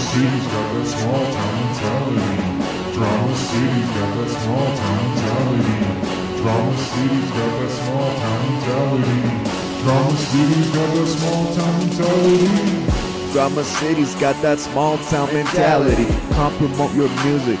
City's got that small town mentality. Drama City's got that small town mentality. Drama City's got that small town mentality. Drama City's got that small town mentality. Drama City's got that small town mentality. Come your music,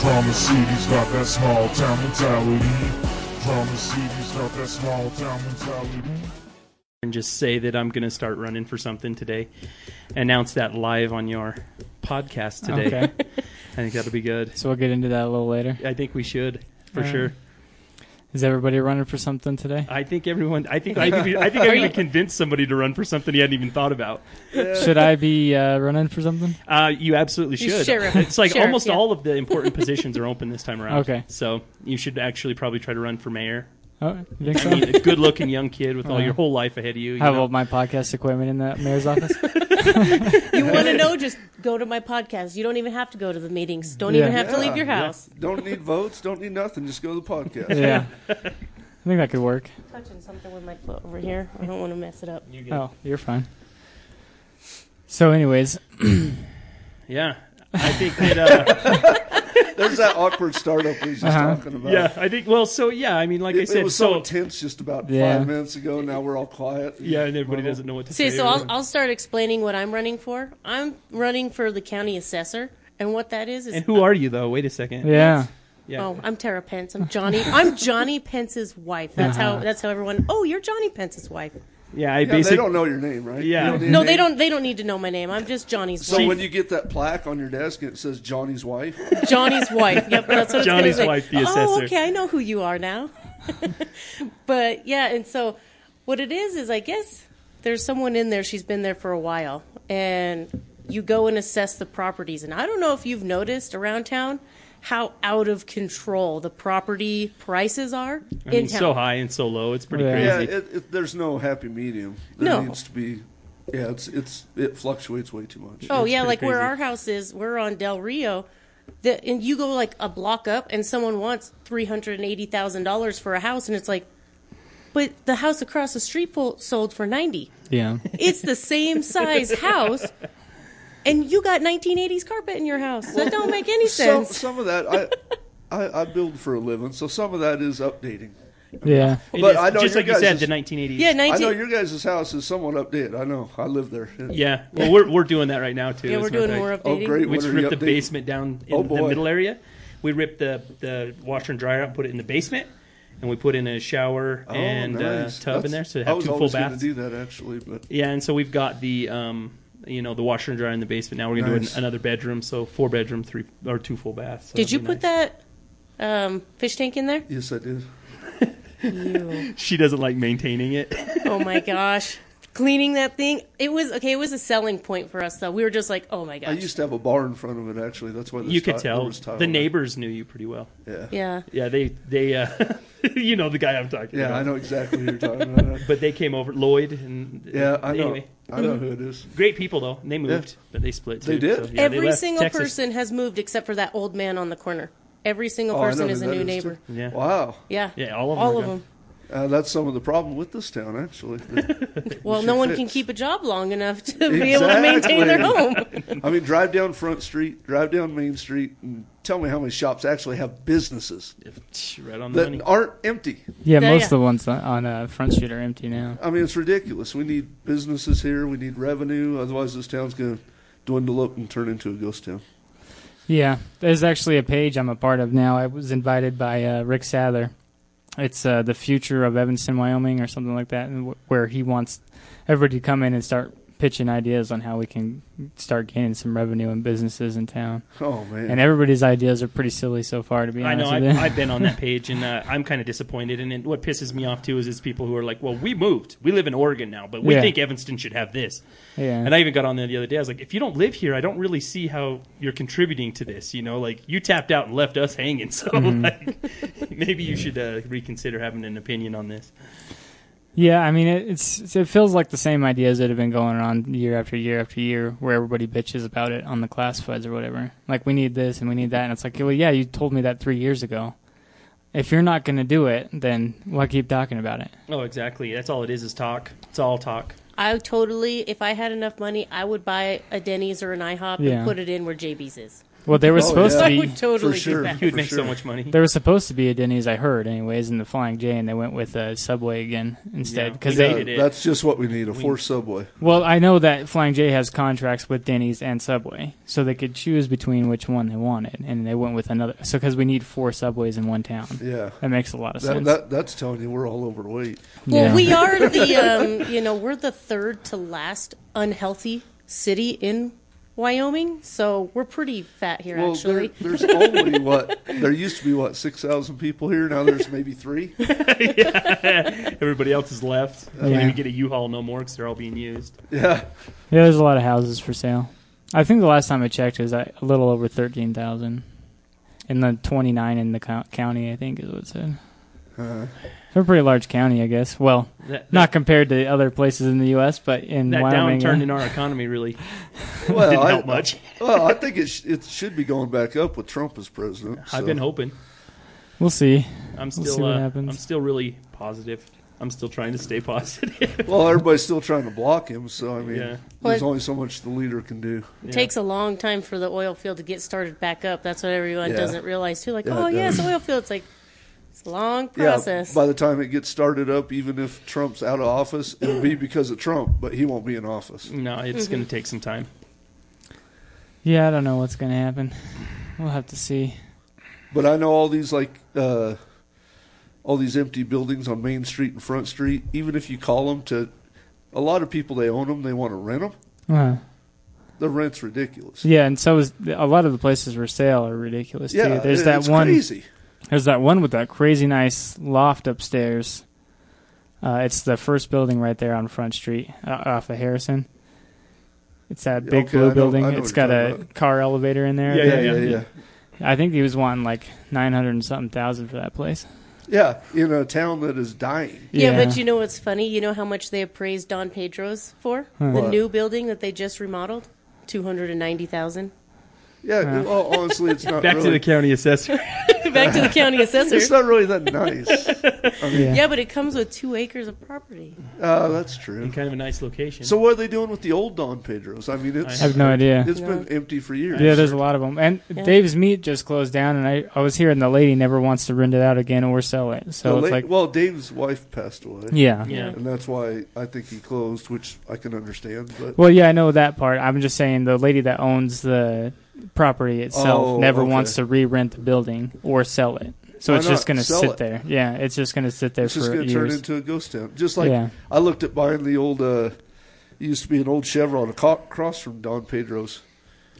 Drama City's got that small town mentality. Drama City's got that small town mentality. and just say that I'm going to start running for something today. Announce that live on your podcast today. Okay. I think that'll be good. So we'll get into that a little later. I think we should for All right. sure. Is everybody running for something today? I think everyone. I think I, could be- I think I can convince somebody to run for something he hadn't even thought about. Should I be uh, running for something? Uh, you absolutely You should. sheriff. It's like Sheriff, almost yeah. all of the important positions are open this time around. Okay. So you should actually probably try to run for mayor. Oh, you think I so? mean, a good-looking young kid with all your whole life ahead of you. you Have know? all my podcast equipment in the mayor's office? You want to know? Just go to my podcast. You don't even have to go to the meetings. Don't Yeah. even have to leave your Yeah, yeah. house. Don't need votes. Don't need nothing. Just go to the podcast. yeah. I think that could work. Touching something with my foot over here. I don't want to mess it up. You good. Oh, you're fine. So, anyways, Yeah, I think that. Uh, There's that awkward startup we was just Uh-huh. talking about. yeah, I think. Well, so yeah, I mean, like I said, it was so so intense just about Yeah. five minutes ago. Now we're all quiet. yeah, and everybody Well, doesn't know what to See, say. so I'll, I'll start explaining what I'm running for. I'm running for the county assessor, and what that is is. and who are you though? Wait a second. yeah. Yeah. Oh, I'm Tara Pence. I'm Johnny. I'm Johnny Pence's wife. That's how. Uh-huh. That's how everyone. Oh, you're Johnny Pence's wife. Yeah, I Yeah, they don't know your name, right? Yeah. You don't need No, they name? don't. They don't need to know my name. I'm just Johnny's So wife. when you get that plaque on your desk and it says Johnny's wife, Johnny's wife. Yep, that's what Johnny's gonna say. wife, the Oh, okay, I know who you are now. but yeah, and so what it is is, I guess there's someone in there. She's been there for a while, and you go and assess the properties. And I don't know if you've noticed around town how out of control the property prices are I in mean, town. so high and so low. It's pretty Yeah. yeah, it, it, there's no happy medium. There No. needs to be. Yeah, it's it's it fluctuates way too much. Oh It's yeah, pretty like where our house is, we're on Del Rio. The, and you go like a block up, and someone wants three hundred and eighty thousand dollars for a house, and it's like, but the house across the street sold for ninety. Yeah. It's the same size house, and you got nineteen eighties carpet in your house. That don't make any sense. some of that I, I I build for a living, so some of that is updating. Yeah. It but is, I know just your like you guys' said, is- the 1980s. yeah, I know your guys' house is somewhat updated. I know. I live there. Yeah. Well, we're we're doing that right now too. Yeah, as we're a matter doing fact. more Oh, updating. great. We just What ripped the updating? basement down in Oh, the boy. middle area. We ripped the the washer and dryer out, put it in the basement, and we put in a shower Oh, and nice. uh, tub in That's- there to I have was two full always gonna baths. do that actually, but Yeah, and so we've got the um, you know, the washer and dryer in the basement. Now we're gonna Nice. do an, another bedroom, so four bedroom, three or two full baths. So Did you that'll be put that um, fish tank in there? yes, I did. Ew. She doesn't like maintaining it. Oh my gosh. Cleaning that thing. It was okay, it was a selling point for us though. We were just like, oh my gosh!" I used to have a bar in front of it. Actually, that's why you could ti- there tell was the there. neighbors knew you pretty well. Yeah, yeah. Yeah, they they uh, you know the guy I'm talking about. yeah, about. I know exactly who you're talking about. But they came over, Lloyd and Yeah, I know. Anyway, I know who it is. great people though. And they moved, but they split. Too, They did? So, yeah, Every left single Texas. person has moved except for that old man on the corner. Every single Oh, person is a new is, neighbor. too. Yeah, Wow, Yeah. yeah, all of them. All of them. Uh, that's some of the problem with this town, actually. Well, no one fix. can keep a job long enough to be able to maintain their home. I mean, drive down Front Street, drive down Main Street, and tell me how many shops actually have businesses Right on the money. that aren't empty. Yeah, Yeah, most yeah. of the ones on- on uh, Front Street are empty now. I mean, it's ridiculous. We need businesses here. We need revenue. Otherwise, this town's going to dwindle up and turn into a ghost town. Yeah, there's actually a page I'm a part of now. I was invited by uh, Rick Sather. It's uh, the future of Evanston, Wyoming, or something like that, and wh- where he wants everybody to come in and start pitching ideas on how we can start gaining some revenue and businesses in town. Oh man. And everybody's ideas are pretty silly so far, to be I honest know. with I've, you. I've been on that page, and uh, I'm kind of disappointed. And it, what pisses me off too is it's people who are like, "Well, we moved. We live in Oregon now, but we Yeah. think Evanston should have this." yeah. And I even got on there the other day. I was like, "If you don't live here, I don't really see how you're contributing to this. You know, like you tapped out and left us hanging. So Mm-hmm. like, maybe you should uh, reconsider having an opinion on this." Yeah, I mean, it, it's it feels like the same ideas that have been going on year after year after year, where everybody bitches about it on the classifieds or whatever. Like, we need this and we need that, and it's like, well, yeah, you told me that three years ago. If you're not going to do it, then why keep talking about it? Oh, exactly. That's all it is. Is talk. It's all talk. I totally, if I had enough money, I would buy a Denny's or an IHOP Yeah. and put it in where JB's is. Well, there was Oh, supposed yeah. I to be would totally For sure. do that. You would For make sure. so much money. there was supposed to be a Denny's, I heard, anyways, in the Flying J, and they went with a Subway again instead Yeah, because we they. needed it. That's just what we need—a We- forced subway. Well, I know that Flying J has contracts with Denny's and Subway, so they could choose between which one they wanted, and they went with another. So because we need four Subways in one town, Yeah. that makes a lot of That, sense. that that's telling you we're all overweight. Well, Yeah. we are the, um, you know, we're the third to last unhealthy city in Wyoming, so we're pretty fat here, well, actually. there, there's only what there used to be what six thousand people here. Now there's maybe three. Everybody else is left. Can't Yeah. even get a U-Haul no more because they're all being used. Yeah. Yeah, there's a lot of houses for sale. I think the last time I checked it was a little over thirteen thousand, and the twenty nine in the co- county. I think is what it said. Uh, It's a pretty large county, I guess. Well, That, not compared to other places in the U.S., but in that Wyoming, downturn yeah. in our economy really well, didn't I, help much. well, I think it sh- it should be going back up with Trump as president. I've been hoping. we'll see. I'm see still. what uh, happens. I'm still really positive. I'm still trying to stay positive. Well, everybody's still trying to block him, so I mean, Yeah. there's Well, only so much the leader can do. It Yeah. takes a long time for the oil field to get started back up. That's what everyone Yeah. doesn't realize too. Like, Yeah, oh yeah, yes, does. oil field. It's like it's a long process. Yeah, by the time it gets started up, even if Trump's out of office, it'll be because of Trump, but he won't be in office. No, it's going to take some time. Yeah, I don't know what's gonna happen. We'll have to see. But I know all these like uh, all these empty buildings on Main Street and Front Street. Even if you call them to, a lot of people they own them, they want to rent them. Uh, The rent's ridiculous. yeah, and so is a lot of the places for sale are ridiculous Yeah, too. There's it- that it's one. crazy. There's that one with that crazy nice loft upstairs. Uh, it's the first building right there on Front Street uh, off of Harrison. It's that big okay, blue know, building. It's got a about. car elevator in there. Yeah, yeah, yeah, yeah. I think he was wanting like nine hundred and something thousand for that place. Yeah, in a town that is dying. Yeah, yeah, but you know what's funny? You know how much they appraised Don Pedro's for? Huh. The what? new building that they just remodeled? 290,000. Yeah, Yeah. well, honestly, it's not Back really, to the county assessor. Back to the county assessor. It's not really that nice. I mean, yeah. Yeah, but it comes with two acres of property. uh, that's true. in kind of a nice location. So what are they doing with the old Don Pedros? I mean, it's I have no idea. it's Yeah. been empty for years. Yeah, there's a lot of them. And Yeah. Dave's Meat just closed down, and I, I was hearing the lady never wants to rent it out again or sell it. So The it's la- like, well, Dave's wife passed away. yeah. yeah. and that's why I think he closed, which I can understand. But Well, yeah, I know that part. I'm just saying the lady that owns the property itself Oh, never okay. wants to re-rent the building or sell it. So Why it's just going to sit it. there. Yeah, it's just going to sit there it's just for going to turn years. into a ghost town. Just like yeah. I looked at buying the old. Uh, it used to be an old Chevron across from Don Pedro's.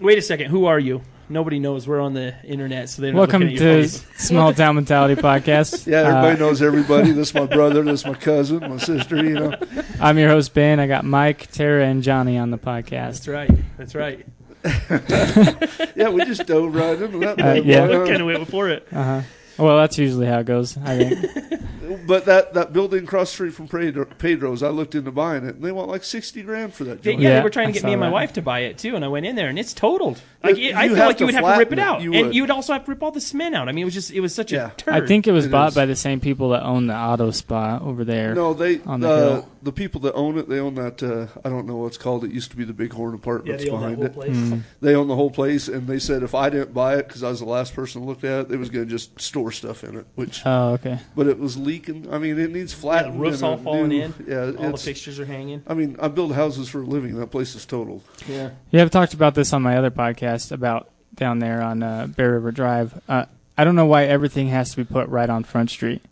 Wait a second. Who are you? Nobody knows. We're on the internet, so they're not Welcome looking at to face. Small Town Mentality Podcast. Yeah, everybody Uh, knows everybody. This is my brother. This is my cousin. My sister. You know. I'm your host Ben. I got Mike, Tara, and Johnny on the podcast. That's right. That's right. Yeah, we just dove right into that. Uh, bad yeah. boy, huh? kind of went before it. Uh huh. Well, that's usually how it goes. I think. But that, that building across the street from Pedro, Pedro's, I looked into buying it, and they want like sixty grand for that They, joint. yeah, Yeah, they were trying to get me and my that. wife to buy it too, and I went in there and it's totaled. Like You it, I feel like you would have to rip it it. out, You and you would also have to rip all the cement out. I mean, it was just it was such Yeah. a turd. I think it was It bought is. by the same people that own the auto spa over there. No, they on the uh, hill. the people that own it. They own that. Uh, I don't know what's called. It used to be the Bighorn yeah, Apartments they own that behind it. Mm. They own the whole place, and they said if I didn't buy it because I was the last person to look at it, they was going to just store stuff in it. Which, Oh, okay. but it was leaking. I mean, it needs Yeah, flattened. roof's all falling new- in. Yeah, all the fixtures are hanging. I mean, I build houses for a living. That place is total. Yeah, Yeah, I've talked about this on my other podcast about down there on uh, Bear River Drive. Uh, I don't know why everything has to be put right on Front Street.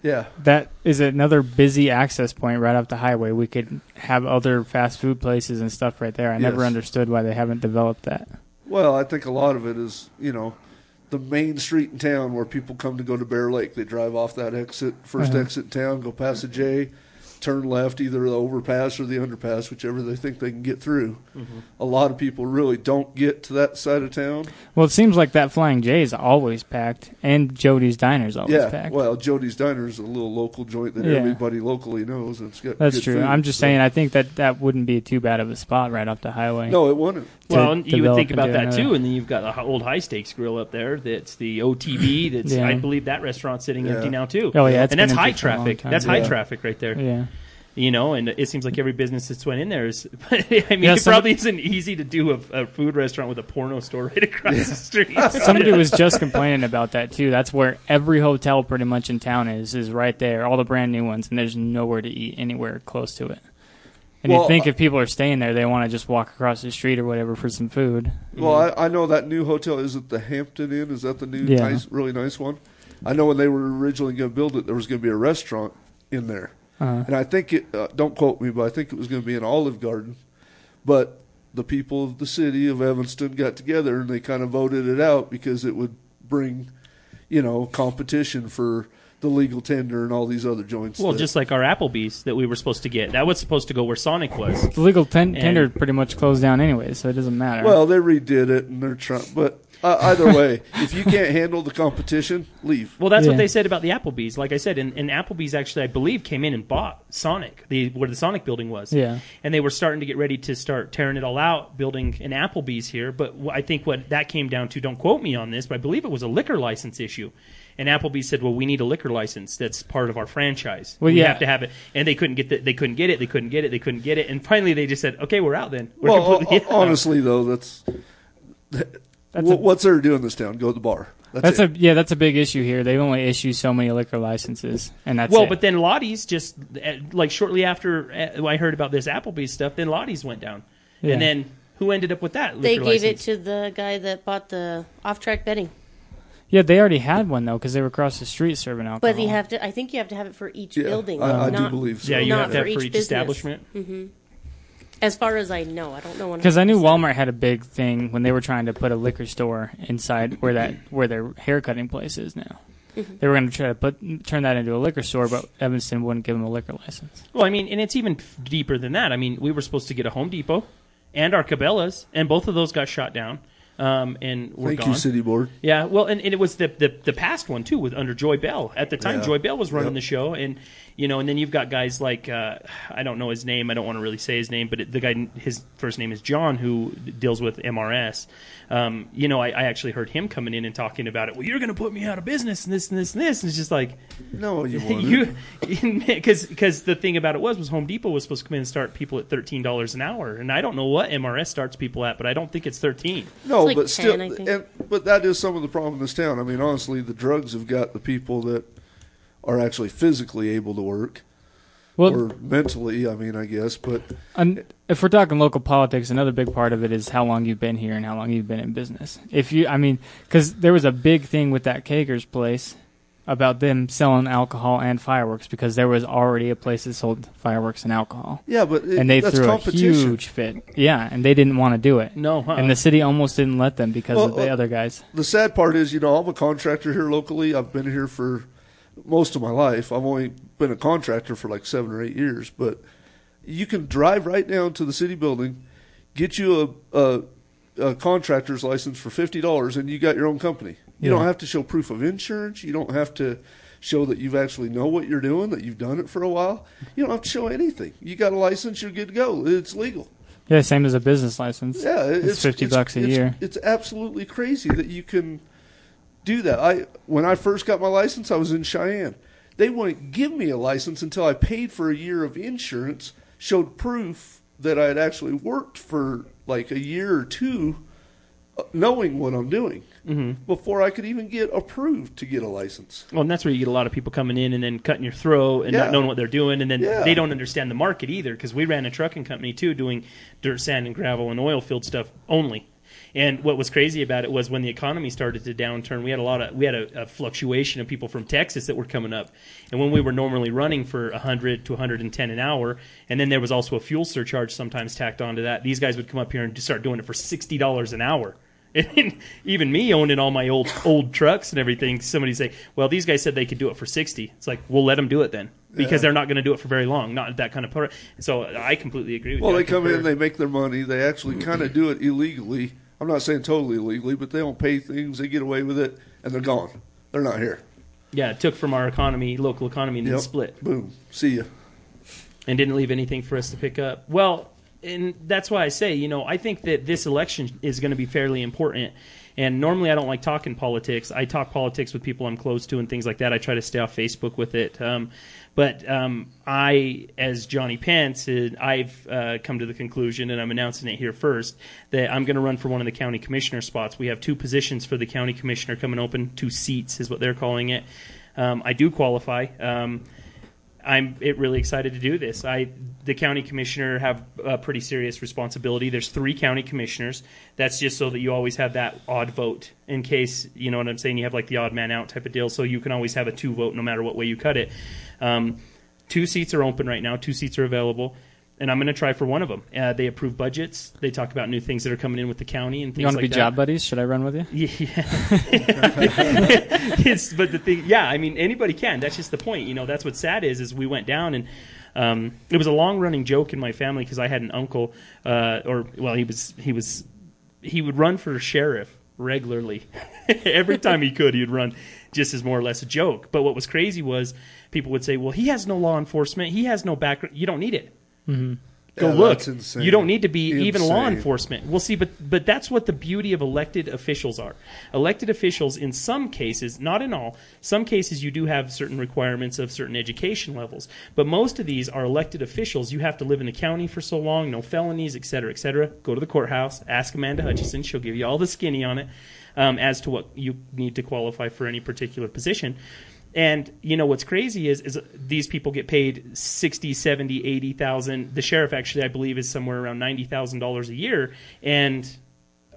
Yeah. that is another busy access point right off the highway. We could have other fast food places and stuff right there. I never understood why they haven't developed that. Well, I think a lot of it is, you know, the main street in town where people come to go to Bear Lake. They drive off that exit, 1st Uh-huh. exit in town, go past the J, turn left, either the overpass or the underpass, whichever they think they can get through. Mm-hmm. A lot of people really don't get to that side of town. Well, it seems like that Flying J is always packed, and Jody's Diner's always yeah. packed. Well, Jody's Diner is a little local joint that Yeah. everybody locally knows. And it's got That's good true. food, I'm just so- saying, I think that that wouldn't be too bad of a spot right off the highway. No, it wouldn't. to Well, and you would think about that another- too, and then you've got the old high stakes grill up there. That's the OTB. That's Yeah. I believe that restaurant's sitting Yeah. empty now too. Oh, yeah, it's and that's high empty for a long traffic. time. That's high traffic right there. Yeah. You know, and it seems like every business that's went in there is. I mean, Yeah, it some- probably isn't easy to do a, a food restaurant with a porno store right across the street. Somebody was just complaining about that too. That's where every hotel pretty much in town is is right there. All the brand new ones, and there's nowhere to eat anywhere close to it. And Well, you think uh, if people are staying there, they want to just walk across the street or whatever for some food. Well, I, I know that new hotel is it the Hampton Inn? Is that the new Yeah. nice, really nice one? I know when they were originally going to build it, there was going to be a restaurant in there, Uh, and I think it. Uh, don't quote me, but I think it was going to be an Olive Garden. But the people of the city of Evanston got together and they kind of voted it out because it would bring, you know, competition for the legal tender and all these other joints. well, that- just like our Applebee's that we were supposed to get. That was supposed to go where Sonic was. the legal ten- tender pretty much closed down anyway, so it doesn't matter. well, they redid it and they're trying, but. Uh, either way, if you can't handle the competition, leave. Well, that's Yeah. what they said about the Applebee's. Like I said, and, and Applebee's actually, I believe, came in and bought Sonic, the where the Sonic building was. Yeah. And they were starting to get ready to start tearing it all out, building an Applebee's here. But I think what that came down to, don't quote me on this, but I believe it was a liquor license issue. And Applebee's said, "Well, we need a liquor license that's part of our franchise. Well, we yeah. have to have it." And they couldn't get the, they couldn't get it. They couldn't get it. They couldn't get it. And finally, they just said, "Okay, we're out then." We're Well, completely ho- honestly, though, that's, That's wh- a- what's there to do in this town? Go to the bar. That's, that's it. a yeah, that's a big issue here. They only issue so many liquor licenses, and that's well, it. but then Lottie's just uh, like shortly after uh, I heard about this Applebee's stuff, then Lottie's went down, Yeah. and then who ended up with that? They gave license? it to the guy that bought the off-track betting. yeah, they already had one though because they were across the street serving alcohol. But you have to. I think you have to have it for each Yeah, building. I, I do not, believe so. Yeah, you Not have to have for for each each business. establishment. As far as I know, I don't know. Because I knew Walmart had a big thing when they were trying to put a liquor store inside where that where their hair cutting place is now. They were going to try to put turn that into a liquor store, but Evanston wouldn't give them a liquor license. Well, I mean, and it's even deeper than that. I mean, we were supposed to get a Home Depot and our Cabela's, and both of those got shot down, um, and were Thank gone. you, City Board. Yeah, well, and, and it was the, the the past one too, with under Joy Bell. At the time, Yeah. Joy Bell was running Yep. the show, and you know, and then you've got guys like uh, I don't know his name. I don't want to really say his name, but it, the guy, his first name is John, who deals with MRS. Um, you know, I, I actually heard him coming in and talking about it. Well, you're going to put me out of business, and this and this and this. And it's just like No, you won't. you because because the thing about it was was Home Depot was supposed to come in and start people at thirteen dollars an hour, and I don't know what MRS starts people at, but I don't think it's thirteen. no, It's like but 10, still, I think. and, but that is some of the problem in this town. I mean, honestly, the drugs have got the people that are actually physically able to work Well, or mentally. I mean, I guess, but And if we're talking local politics, another big part of it is how long you've been here and how long you've been in business. If you, I mean, because there was a big thing with that Kager's place about them selling alcohol and fireworks because there was already a place that sold fireworks and alcohol, yeah, but it, and they that's threw a huge fit. Yeah, and they didn't want to do it, No, huh? and the city almost didn't let them because of the uh, other guys. The sad part is, you know, I'm a contractor here locally. I've been here for most of my life. I've only been a contractor for like seven or eight years, but you can drive right down to the city building, get you a, a, a contractor's license for fifty dollars, and you got your own company. You Yeah. don't have to show proof of insurance. You don't have to show that you've actually know what you're doing, that you've done it for a while. You don't have to show anything. You got a license, you're good to go. It's legal. Yeah, same as a business license. Yeah, it- It's 50 bucks a it's- year. It's absolutely crazy that you can do that. I when I first got my license, I was in Cheyenne. They wouldn't give me a license until I paid for a year of insurance, showed proof that I had actually worked for like a year or two, uh, knowing what I'm doing Mm-hmm. before I could even get approved to get a license. Well, and that's where you get a lot of people coming in and then cutting your throat and Yeah. not knowing what they're doing, and then Yeah. they don't understand the market either. Because we ran a trucking company too, doing dirt, sand, and gravel and oil field stuff only. And what was crazy about it was when the economy started to downturn, we had a lot of we had a, a fluctuation of people from Texas that were coming up. And when we were normally running for 100 to 110 an hour, and then there was also a fuel surcharge sometimes tacked onto that, these guys would come up here and start doing it for $60 an hour. And even me owning all my old old trucks and everything, somebody say, "Well, these guys said they could do it for 60." It's like, "We'll let them do it then." Because Yeah. they're not going to do it for very long, not that kind of part. So I completely agree with Well, you. I they come concur. in, they make their money. They actually kind of do it illegally. I'm not saying totally illegally, but they don't pay things. They get away with it, and they're gone. They're not here. yeah, it took from our economy, local economy, and then Yep. split. Boom. See ya. and didn't leave anything for us to pick up. Well, and that's why I say, you know, I think that this election is going to be fairly important. And normally I don't like talking politics. I talk politics with people I'm close to and things like that. I try to stay off Facebook with it. Um, but um, I, as Johnny Pence, uh, I've uh, come to the conclusion, and I'm announcing it here first, that I'm going to run for one of the county commissioner spots. We have two positions for the county commissioner coming open, two seats is what they're calling it. Um, I do qualify. Um, I'm it really excited to do this. I the county commissioner have a pretty serious responsibility. There's three county commissioners. That's just so that you always have that odd vote in case you know what I'm saying. You have like the odd man out type of deal, so you can always have a two vote no matter what way you cut it. Um, two seats are open right now. Two seats are available. And I'm going to try for one of them. Uh, they approve budgets. They talk about new things that are coming in with the county and things like that. You want to like be that. job buddies? Should I run with you? Yeah. it's but the thing, yeah. I mean, anybody can. That's just the point. You know, that's what's sad is is we went down and. Um, it was a long running joke in my family because I had an uncle, uh, or well, he was he was he would run for sheriff regularly. Every time he could, he'd run, just as more or less a joke. But what was crazy was people would say, "Well, he has no law enforcement. He has no background. You don't need it. Go Yeah, look. that's insane. You don't need to be even law enforcement. We'll see, but but that's what the beauty of elected officials are. Elected officials, in some cases, not in all, some cases you do have certain requirements of certain education levels. But most of these are elected officials. You have to live in the county for so long, no felonies, et cetera, et cetera. Go to the courthouse, ask Amanda Hutchison. She'll give you all the skinny on it um, as to what you need to qualify for any particular position. And you know what's crazy is is these people get paid 60, 70, 80,000. The sheriff actually I believe is somewhere around $90,000 a year and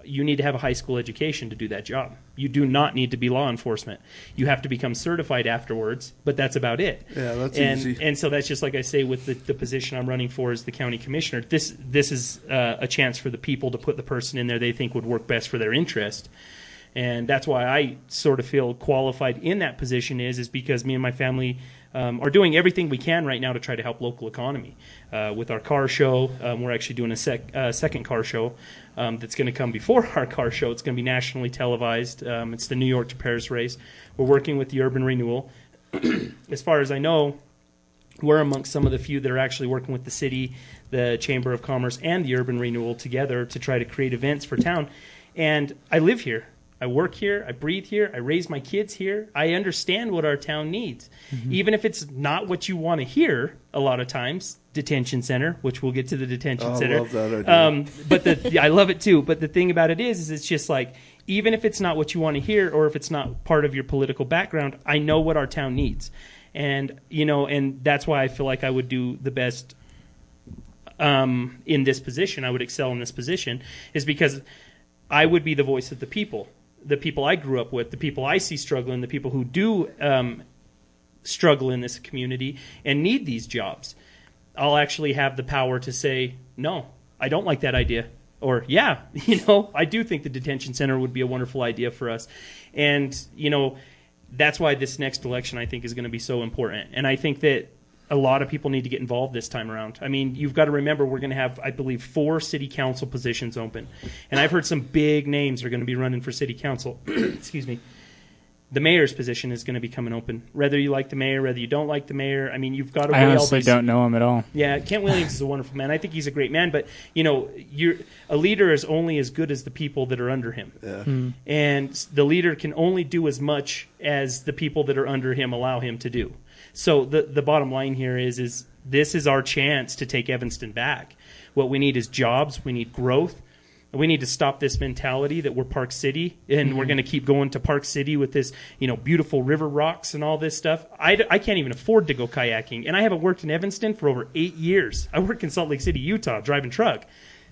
you need to have a high school education to do that job. You do not need to be law enforcement. You have to become certified afterwards, but that's about it. Yeah, that's and, easy. And so that's just like I say with the, the position I'm running for as the county commissioner. This this is uh, a chance for the people to put the person in there they think would work best for their interest and that's why I sort of feel qualified in that position is is because me and my family um, are doing everything we can right now to try to help local economy. Uh, with our car show, um, we're actually doing a sec- uh, second car show um, that's going to come before our car show. It's going to be nationally televised. Um, it's the New York to Paris race. We're working with the Urban Renewal. as far as I know, we're amongst some of the few that are actually working with the city, the Chamber of Commerce, and the Urban Renewal together to try to create events for town. And I live here. I work here. I breathe here. I raise my kids here. I understand what our town needs. Even if it's not what you want to hear a lot of times, detention center, which we'll get to the detention Oh, I center. love that idea. Um, but the, I love it too. But the thing about it is, is it's just like even if it's not what you want to hear, or if it's not part of your political background, I know what our town needs, and you know, and that's why I feel like I would do the best um, in this position. I would excel in this position is because I would be the voice of the people, the people I grew up with, the people I see struggling, the people who do um, struggle in this community and need these jobs. I'll actually have the power to say, no, I don't like that idea. Or, yeah, you know, I do think the detention center would be a wonderful idea for us. And, you know, that's why this next election I think is going to be so important. And I think that a lot of people need to get involved this time around. I mean, you've got to remember we're going to have, I believe, four city council positions open. And I've heard some big names are going to be running for city council. Excuse me the mayor's position is going to be coming open. Whether you like the mayor, whether you don't like the mayor, I mean, you've got to I weigh all honestly these. don't know him at all. Yeah, Kent Williams is a wonderful man. I think he's a great man, but you know, you're a leader is only as good as the people that are under him. Yeah. Hmm. And the leader can only do as much as the people that are under him allow him to do. So the the bottom line here is is this is our chance to take Evanston back. What we need is jobs, we need growth. We need to stop this mentality that we're Park City and we're mm-hmm. going to keep going to Park City with this, you know, beautiful river rocks and all this stuff. I, I can't even afford to go kayaking, and I haven't worked in Evanston for over eight years. I work in Salt Lake City, Utah, driving truck.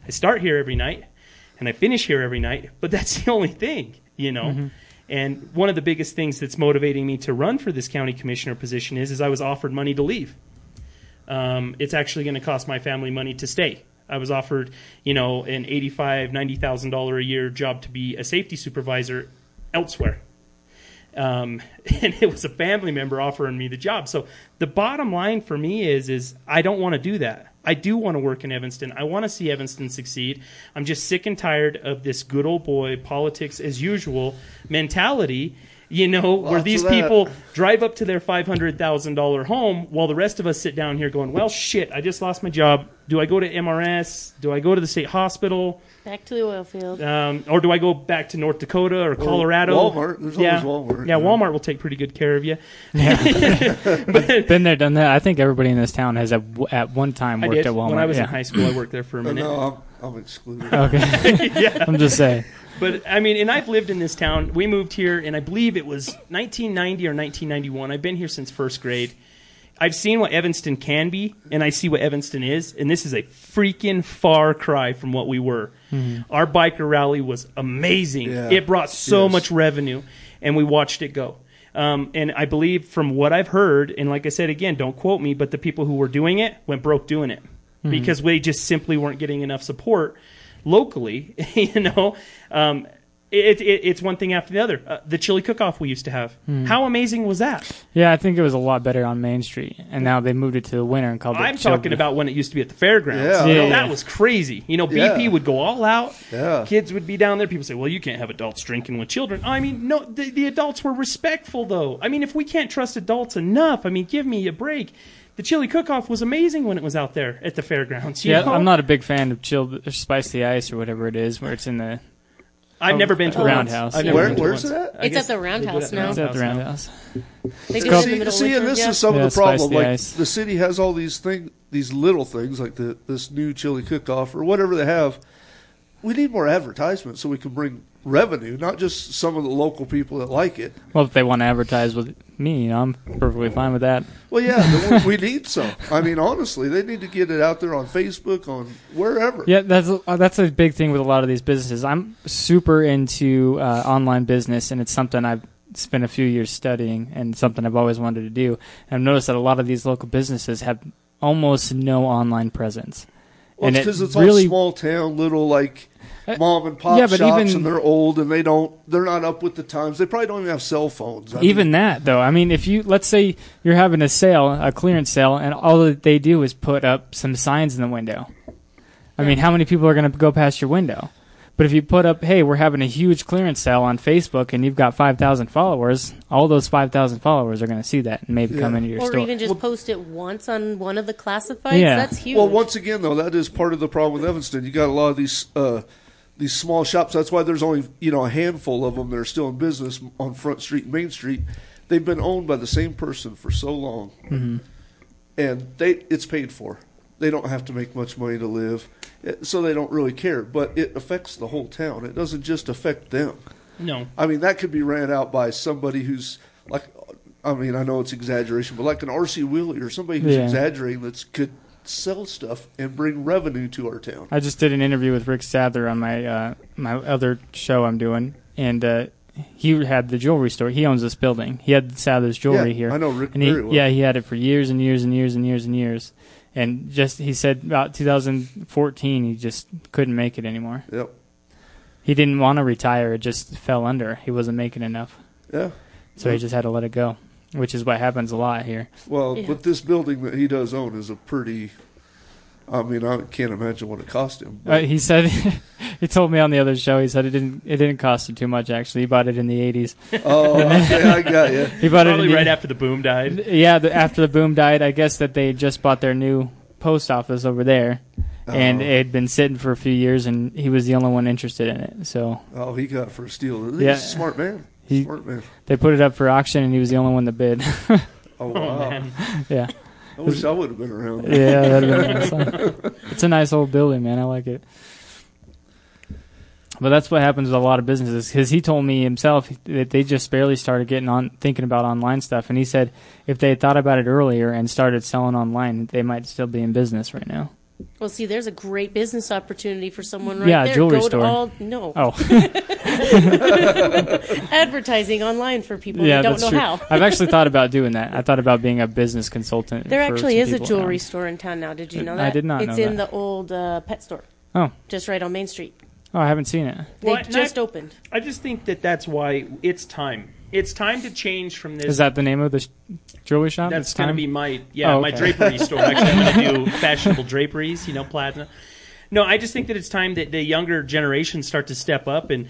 I start here every night, and I finish here every night, but that's the only thing, you know. Mm-hmm. And one of the biggest things that's motivating me to run for this county commissioner position is, is I was offered money to leave. Um, it's actually going to cost my family money to stay. I was offered, you know, an eighty-five, ninety thousand dollar a year job to be a safety supervisor elsewhere um, and it was a family member offering me the job. So the bottom line for me is is I don't want to do that. I do want to work in Evanston. I want to see Evanston succeed. I'm just sick and tired of this good old boy politics as usual mentality. You know, where these of that. people drive up to their five hundred thousand dollar home while the rest of us sit down here going, "Well, shit, I just lost my job. Do I go to MRS? Do I go to the state hospital?" Back to the oil field. Um, or do I go back to North Dakota or Colorado? Walmart. There's yeah. always Walmart, Yeah, yeah. Walmart will take pretty good care of you. Yeah, Been there, done that. I think everybody in this town has at, at one time I worked did. at Walmart. When I was yeah. in high school, I worked there for a Uh, minute. no, I'm, I'm excluded. Okay. yeah. I'm just saying. But I mean, and I've lived in this town. We moved here, and I believe it was 1990 or 1991. I've been here since first grade. I've seen what Evanston can be, and I see what Evanston is, and this is a freaking far cry from what we were. Our biker rally was amazing. Yeah. It brought so Yes. much revenue, and we watched it go. Um, and I believe, from what I've heard, and like I said again, don't quote me, but the people who were doing it went broke doing it because we just simply weren't getting enough support locally. you know, um, it, it, it's one thing after the other. Uh, the chili cook-off we used to have. How amazing was that? Yeah, I think it was a lot better on Main Street, and now they moved it to the winter and called it. I'm Chili- talking about when it used to be at the fairgrounds. Yeah. You know, Yeah. that was crazy. You know, BP Yeah. would go all out. Yeah. Kids would be down there. People say, "Well, you can't have adults drinking with children." I mean, no, the, the adults were respectful, though. I mean, if we can't trust adults enough, I mean, give me a break. The chili cook-off was amazing when it was out there at the fairgrounds. you Yeah, know? I'm not a big fan of chilled or spicy ice or whatever it is, where it's in the. I've never been to Oh, a Roundhouse. I've never Where- been to where's once. it at? It's at the they do it Roundhouse now. It's at the roundhouse. They do Yeah, it in see, the see, of and this yeah. is some Yeah, of the problem. the Like ice. the city has all these thing, these little things like the this new chili cook-off or whatever they have. We need more advertisement so we can bring revenue, not just some of the local people that like it. Well, if they want to advertise with me, you know, I'm perfectly fine with that. Well, yeah, we need some. I mean, honestly, they need to get it out there on Facebook, on wherever. Yeah, that's uh, that's a big thing with a lot of these businesses. I'm super into uh, online business, and it's something I've spent a few years studying, and something I've always wanted to do. And I've noticed that a lot of these local businesses have almost no online presence. Well, And it's it because it's really- all small town, little like mom and pop yeah, but shops, even- and they're old and they don't, they're not up with the times. They probably don't even have cell phones. I Even mean, that, though, I mean, if you let's say you're having a sale, a clearance sale, and all that they do is put up some signs in the window. I mean, how many people are going to go past your window? But if you put up, "Hey, we're having a huge clearance sale on Facebook," and you've got five thousand followers, all those five thousand followers are going to see that and maybe come into your store. Or even just post it once on one of the classifieds. Yeah. That's huge. well, once again, though, that is part of the problem with Evanston. You got a lot of these uh, these small shops. That's why there's only you know a handful of them that are still in business on Front Street, and Main Street. They've been owned by the same person for so long, Mm-hmm. and they it's paid for. They don't have to make much money to live, eh, so they don't really care. But it affects the whole town. It doesn't just affect them. No. I mean, that could be ran out by somebody who's like, I mean, I know it's exaggeration, but like an R.C. Willey or somebody who's Yeah. exaggerating that could sell stuff and bring revenue to our town. I just did an interview with Rick Sadler on my uh, my other show I'm doing, and uh, he had the jewelry store. He owns this building. He had Sadler's jewelry Yeah, here. I know Rick and he, well. Yeah, he had it for years and years and years and years and years. And just he said about 2014, he just couldn't make it anymore. Yep. He didn't want to retire. It just fell under. He wasn't making enough, Yeah. so he just had to let it go, which is what happens a lot here. Well, Yeah. but this building that he does own is a pretty. I mean, I can't imagine what it cost him. Uh, he said he told me on the other show. He said it didn't it didn't cost him too much. Actually, he bought it in the 80s. oh, okay, I got you. He bought it Probably the, right after the boom died. Yeah, the, after the boom died, I guess that they just bought their new post office over there, and Oh. it had been sitting for a few years, and he was the only one interested in it. So Oh, he got it for a steal. He's Yeah. a smart man. He- smart man. they put it up for auction, and he was the only one that bid. Oh, Oh, wow. yeah, I wish I would have been around. yeah, that'd been nice. It's a nice old building, man. I like it. But that's what happens with a lot of businesses because he told me himself that they just barely started getting on thinking about online stuff, and he said if they had thought about it earlier and started selling online, they might still be in business right now. Well, see, there's a great business opportunity for someone right Yeah, there. jewelry Go store. To all, no, Oh, advertising online for people yeah, who don't that's know true. how. I've actually thought about doing that. I thought about being a business consultant. There for actually some is a jewelry Um, store in town now. Did you know that? I did not It's know in that. the old uh, pet store, Oh, just right on Main Street. oh, I haven't seen it. They Well, just I- opened. I just think that that's why it's time. It's time to change from this. Is that the name of the sh- jewelry shop? That's going to be my yeah Oh, my drapery store. Actually, I'm going to do fashionable draperies. You know, platinum. No, I just think that it's time that the younger generations start to step up and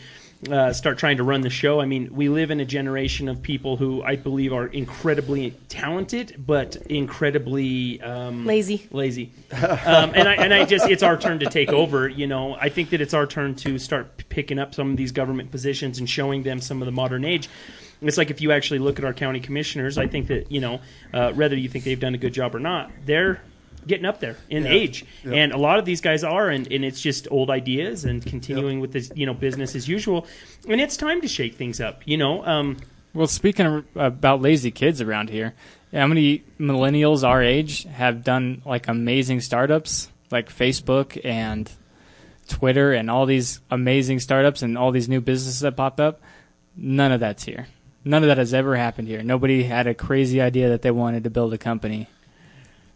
uh, start trying to run the show. I mean, we live in a generation of people who I believe are incredibly talented, but incredibly um, Lazy. lazy. Um, and I and I just it's our turn to take over. You know, I think that it's our turn to start picking up some of these government positions and showing them some of the modern age. It's like if you actually look at our county commissioners, I think that you know uh, whether you think they've done a good job or not, they're getting up there in Yeah. age, Yeah. and a lot of these guys are, and, and it's just old ideas and continuing with this you know business as usual, and it's time to shake things up. You know, um, Well, speaking of, about lazy kids around here, how many millennials our age have done like amazing startups like Facebook and Twitter and all these amazing startups and all these new businesses that popped up? None of that's here. None of that has ever happened here. Nobody had a crazy idea that they wanted to build a company.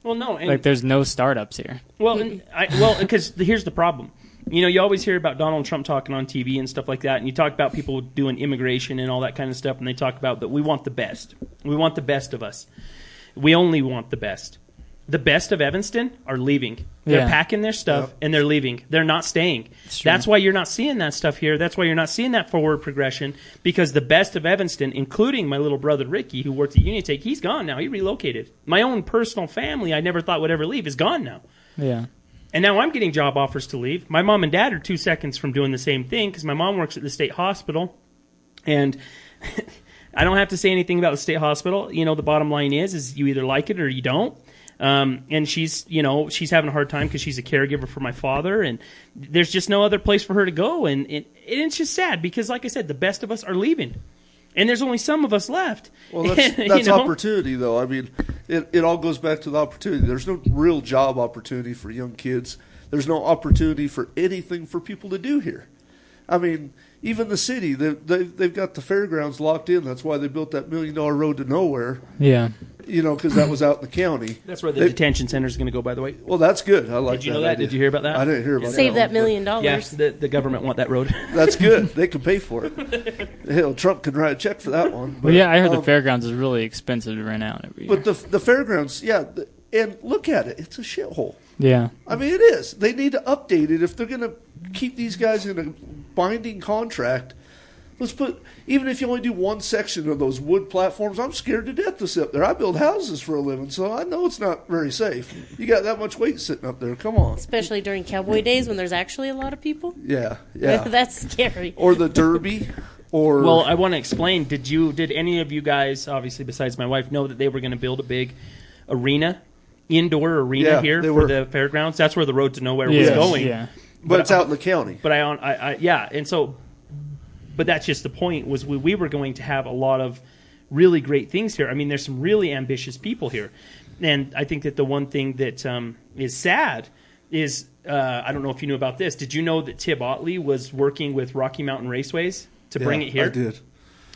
well, no, and, Like there's no startups here. Well, and I, well, because here's the problem. You know, you always hear about Donald Trump talking on TV and stuff like that, and you talk about people doing immigration and all that kind of stuff, and they talk about that we want the best. We want the best of us. We only want the best. The best of Evanston are leaving. They're Yeah. packing their stuff Yep. and they're leaving. They're not staying. That's why you're not seeing that stuff here. That's why you're not seeing that forward progression because the best of Evanston, including my little brother Ricky, who worked at Union Tech, he's gone now. He relocated. My own personal family, I never thought would ever leave, is gone now. Yeah. And now I'm getting job offers to leave. My mom and dad are two seconds from doing the same thing because my mom works at the state hospital, and I don't have to say anything about the state hospital. You know, the bottom line is, is you either like it or you don't. Um, and she's, you know, she's having a hard time because she's a caregiver for my father, and there's just no other place for her to go. And it, it's just sad because, like I said, the best of us are leaving, and there's only some of us left. Well, that's, You know? opportunity, though. I mean, it, it all goes back to the opportunity. There's no real job opportunity for young kids. There's no opportunity for anything for people to do here. I mean, even the city, they, they, they've got the fairgrounds locked in. That's why they built that million dollar road to nowhere, Yeah. you know, because that was out in the county. That's where the They- detention center is going to go. By the way, Well, that's good. I like Did you that know that? idea. Did you hear about that? I didn't hear about that. Save that one, million yeah, dollars. the, the government want that road. but That's good. They can pay for it. Hell, Trump can write a check for that one. Well, yeah, I heard um, the fairgrounds is really expensive to rent out every year. But the the fairgrounds, yeah, the, and look at it. It's a shithole. yeah. I mean, it is. They need to update it if they're going to keep these guys in a binding contract. Let's put even if you only do one section of those wood platforms. I'm scared to death to sit up there. I build houses for a living, so I know it's not very safe. You got that much weight sitting up there. Come on. Especially during cowboy days when there's actually a lot of people. Yeah, yeah. That's scary. or the derby, or Well, I want to explain. Did you? Did any of you guys, obviously besides my wife, know that they were going to build a big arena, indoor arena Yeah, here for were. the fairgrounds? That's where the road to nowhere Yes, was going. Yeah. But it's out in the county. But I, on, I, I, yeah, and so, but that's just the point. Was we, we were going to have a lot of really great things here. I mean, there's some really ambitious people here, and I think that the one thing that um, is sad is uh, I don't know if you knew about this. Did you know that Tib Otley was working with Rocky Mountain Raceways to bring it here? I did.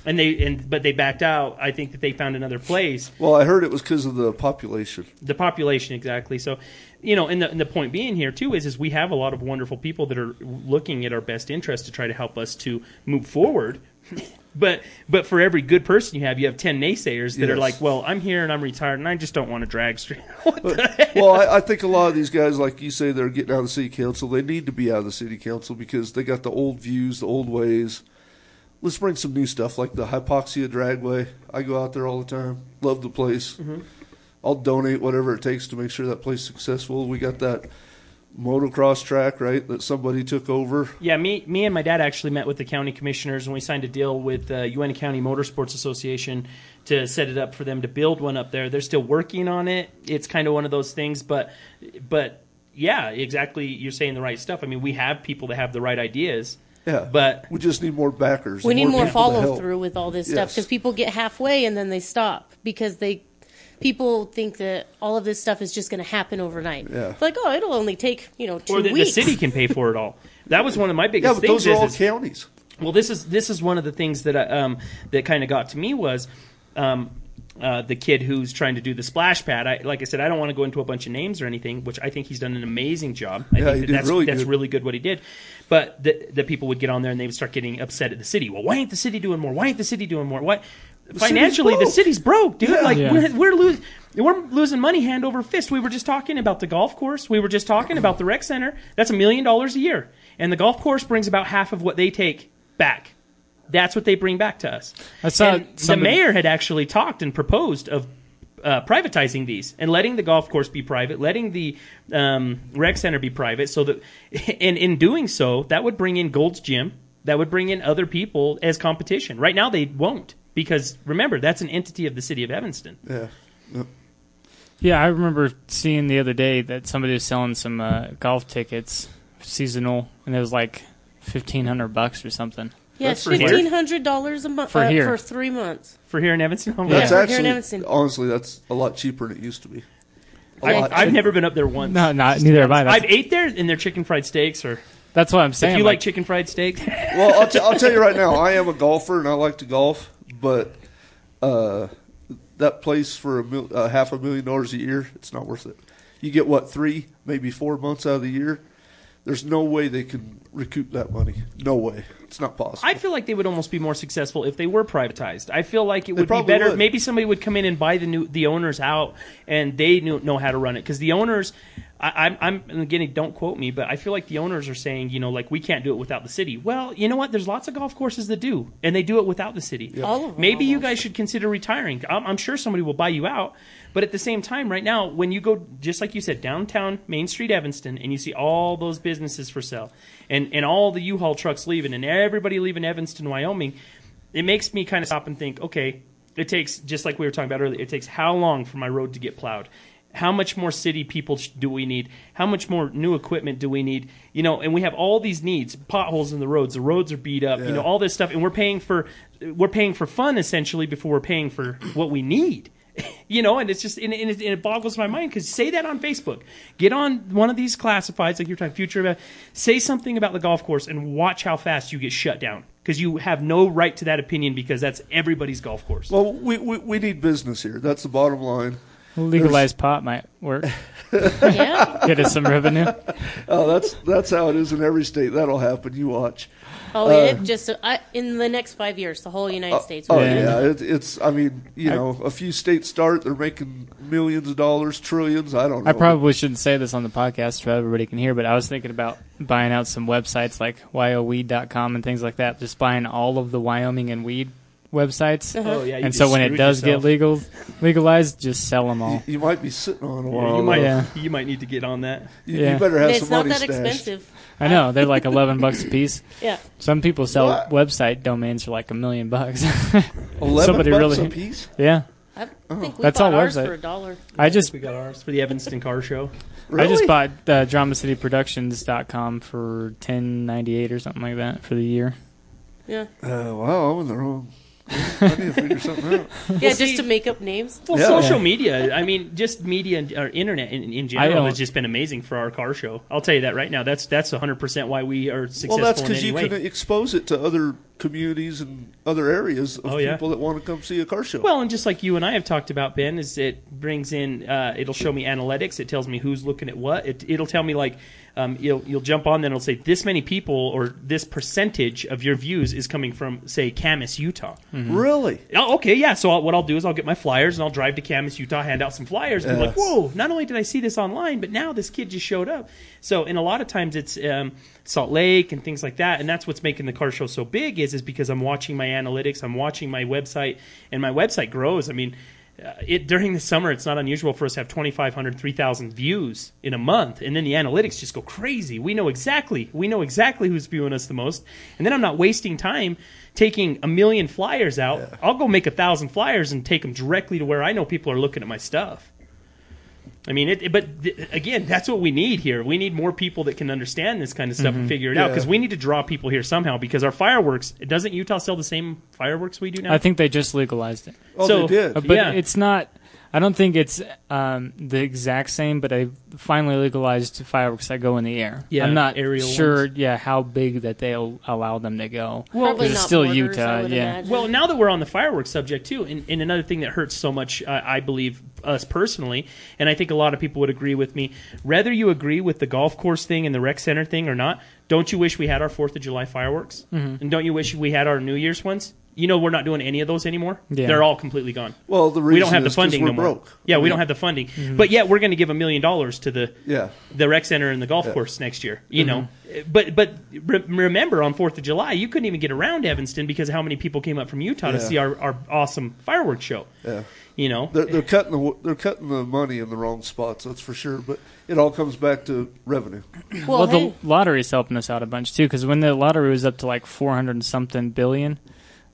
and they and but they backed out. I think that they found another place. Well, I heard it was because of the population. The population exactly. So, you know, and the and the point being here too is is we have a lot of wonderful people that are looking at our best interest to try to help us to move forward. but but for every good person you have, you have ten naysayers that are like, well, I'm here and I'm retired and I just don't want to drag straight. But, well, I, I think a lot of these guys, like you say, they're getting out of the city council. They need to be out of the city council because they got the old views, the old ways. Let's bring some new stuff like the Hypoxia Dragway. I go out there all the time. Love the place. Mm-hmm. I'll donate whatever it takes to make sure that place successful. We got that motocross track, right, that somebody took over. Yeah, me, me and my dad actually met with the county commissioners and we signed a deal with uh, the Uinta County Motorsports Association to set it up for them to build one up there. They're still working on it. It's kind of one of those things, but but yeah, exactly. You're saying the right stuff. I mean, we have people that have the right ideas. Yeah, But- we just need more backers. We need more people follow through with all this stuff because people get halfway and then they stop because they people think that all of this stuff is just going to happen overnight. Yeah. It's like, oh, it'll only take you know two or the, the city can pay for it all. That was one of my Yeah, biggest but things. those are is- all is- counties. Well, this is this is one of the things that I, um, that kind of got to me was um, uh, the kid who's trying to do the splash pad. I, like I said, I don't want to go into a bunch of names or anything, which I think he's done an amazing job. I Yeah, think he that did that's really that's good. really good what he did. But the, the people would get on there and they would start getting upset at the city. Well, why ain't the city doing more? Why ain't the city doing more? Why? Financially, the city's broke, dude. Yeah. Like Yeah. we're we're, losing we're losing money hand over fist. We were just talking about the golf course. We were just talking about the rec center. That's a million dollars a year, and the golf course brings about half of what they take back. That's what they bring back to us. I saw And the mayor had actually talked and proposed of uh, privatizing these and letting the golf course be private, letting the um, rec center be private, so that, and in doing so, that would bring in Gold's Gym, that would bring in other people as competition. Right now, they won't because remember that's an entity of the city of Evanston. Yeah. Yeah, I remember seeing the other day that somebody was selling some uh, golf tickets, seasonal, and it was like fifteen hundred bucks or something. yeah, That's for here? fifteen hundred dollars a month For uh, here. for three months. For here in Evanston, oh, That's Yeah. Here in actually, Evanston. honestly, that's a lot cheaper than it used to be. A I've, I've never been up there once. No, not neither have I. That's, I've ate there, and their chicken fried steaks are. that's what I'm saying. If you like chicken fried steak, Well, I'll, t- I'll tell you right now, I am a golfer and I like to golf, but uh, that place for a mil- uh, half a million dollars a year, it's not worth it. You get what three, maybe four months out of the year. There's no way they can recoup that money. No way. It's not possible. I feel like they would almost be more successful if they were privatized. I feel like it would be probably better. would. Maybe somebody would come in and buy the new the owners out, and they knew, know how to run it. Because the owners, I, I'm, I'm and again, don't quote me, but I feel like the owners are saying, you know, like we can't do it without the city. Well, you know what? There's lots of golf courses that do, and they do it without the city. All of them, Maybe you guys should consider retiring. I'm, I'm sure somebody will buy you out. But at the same time, right now, when you go, just like you said, downtown Main Street, Evanston, and you see all those businesses for sale, and, and all the U-Haul trucks leaving, and everybody leaving Evanston, Wyoming, it makes me kind of stop and think, okay, it takes, just like we were talking about earlier, it takes how long for my road to get plowed? How much more city people do we need? How much more new equipment do we need? You know, and we have all these needs, potholes in the roads, the roads are beat up, you know, all this stuff, and we're paying for, we're paying for fun essentially before we're paying for what we need you know, and it's just and, and, it, and it boggles my mind because say that on Facebook, get on one of these classifieds like you're talking future about, say something about the golf course and watch how fast you get shut down because you have no right to that opinion because that's everybody's golf course. well, we, we we need business here. That's the bottom line. legalized pot might work. Yeah. Get us some revenue. Oh, that's that's how it is in every state. That'll happen. You watch. Oh, it uh, just uh, I, in the next five years, the whole United uh, States. Oh will yeah, It, it's. I mean, you I- know, a few states start. They're making millions of dollars, trillions. I don't know. I probably shouldn't say this on the podcast so everybody can hear, but I was thinking about buying out some websites like yoweed.com and things like that, just buying all of the Wyoming and weed websites. Uh-huh. oh yeah, you and so when it does yourself. get legal, legalized, just sell them all. You, you might be sitting on a Yeah, while. you might Yeah. you might need to get on that. You, Yeah. you better have it's some not money that stashed. expensive. I know they're like eleven bucks a piece. Yeah. Some people sell What? website domains for like a million bucks. Eleven Somebody bucks really- a piece. yeah, I think we That's bought all ours website. for a dollar. I just we got ours for the Evanston Car Show. Really? I just bought uh, DramaCityProductions.com for ten ninety eight or something like that for the year. Yeah. Uh, wow, I'm in the wrong. I need to figure something out. Yeah, just to make up names. Well, Yeah. social Yeah. media. I mean, just media and- or internet in, in general don't- has just been amazing for our car show. I'll tell you that right now. That's that's 100 percent why we are successful. Well, that's in because any you way. can expose it to other communities and other areas of Oh, yeah. people that want to come see a car show. Well, and just like you and I have talked about, Ben, is it brings in, uh, it'll show me analytics. It tells me who's looking at what. It, it'll tell me like, um, you'll you'll jump on, then it'll say this many people or this percentage of your views is coming from say Kamas, Utah. really? Oh, okay, yeah. So I'll, what I'll do is I'll get my flyers and I'll drive to Kamas, Utah, hand out some flyers, and be like, "Whoa! Not only did I see this online, but now this kid just showed up." So, and a lot of times it's um, Salt Lake and things like that, and that's what's making the car show so big is is because I'm watching my analytics, I'm watching my website, and my website grows. I mean. Uh, it during the summer, it's not unusual for us to have 2,500, 3,000 views in a month, and then the analytics just go crazy. We know exactly, we know exactly who's viewing us the most, and then I'm not wasting time taking a million flyers out. I'll go make a thousand flyers and take them directly to where I know people are looking at my stuff. I mean, it, but th- again, that's what we need here. We need more people that can understand this kind of stuff and figure it out Yeah. because we need to draw people here somehow. Because our fireworks, doesn't Utah sell the same fireworks we do now? I think they just legalized it. Oh, So- they did. Uh, but Yeah. it's not. I don't think it's um, the exact same, but they finally legalized fireworks that go in the air. Yeah, I'm not aerial sure. ones. Yeah, how big that they'll allow them to go. Probably it's not still mortars, Utah, I would yeah. imagine. Well, now that we're on the fireworks subject too, and, and another thing that hurts so much, uh, I believe us personally, and I think a lot of people would agree with me. Whether you agree with the golf course thing and the rec center thing or not, don't you wish we had our Fourth of July fireworks? Mm-hmm. And don't you wish we had our New Year's ones? You know, we're not doing any of those anymore. Yeah. They're all completely gone. Well, the we don't reason have the funding we're no more. broke. Yeah, we mean, don't have the funding, mm-hmm. but yet we're going to give a million dollars to the Yeah. the rec center and the golf Yeah. course next year. You mm-hmm. know, but but re- remember on Fourth of July, you couldn't even get around Evanston because of how many people came up from Utah to see our, our awesome fireworks show. Yeah. You know, They're, they're cutting the they're cutting the money in the wrong spots. That's for sure. But it all comes back to revenue. well, Well, hey, the lottery's helping us out a bunch too, because when the lottery was up to like 400 and something billion,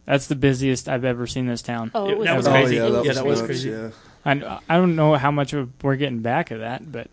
that's the busiest I've ever seen this town. oh, it was that was oh crazy. yeah, that Yeah, was, that was crazy. Yeah. I, I don't know how much of we're getting back of that, but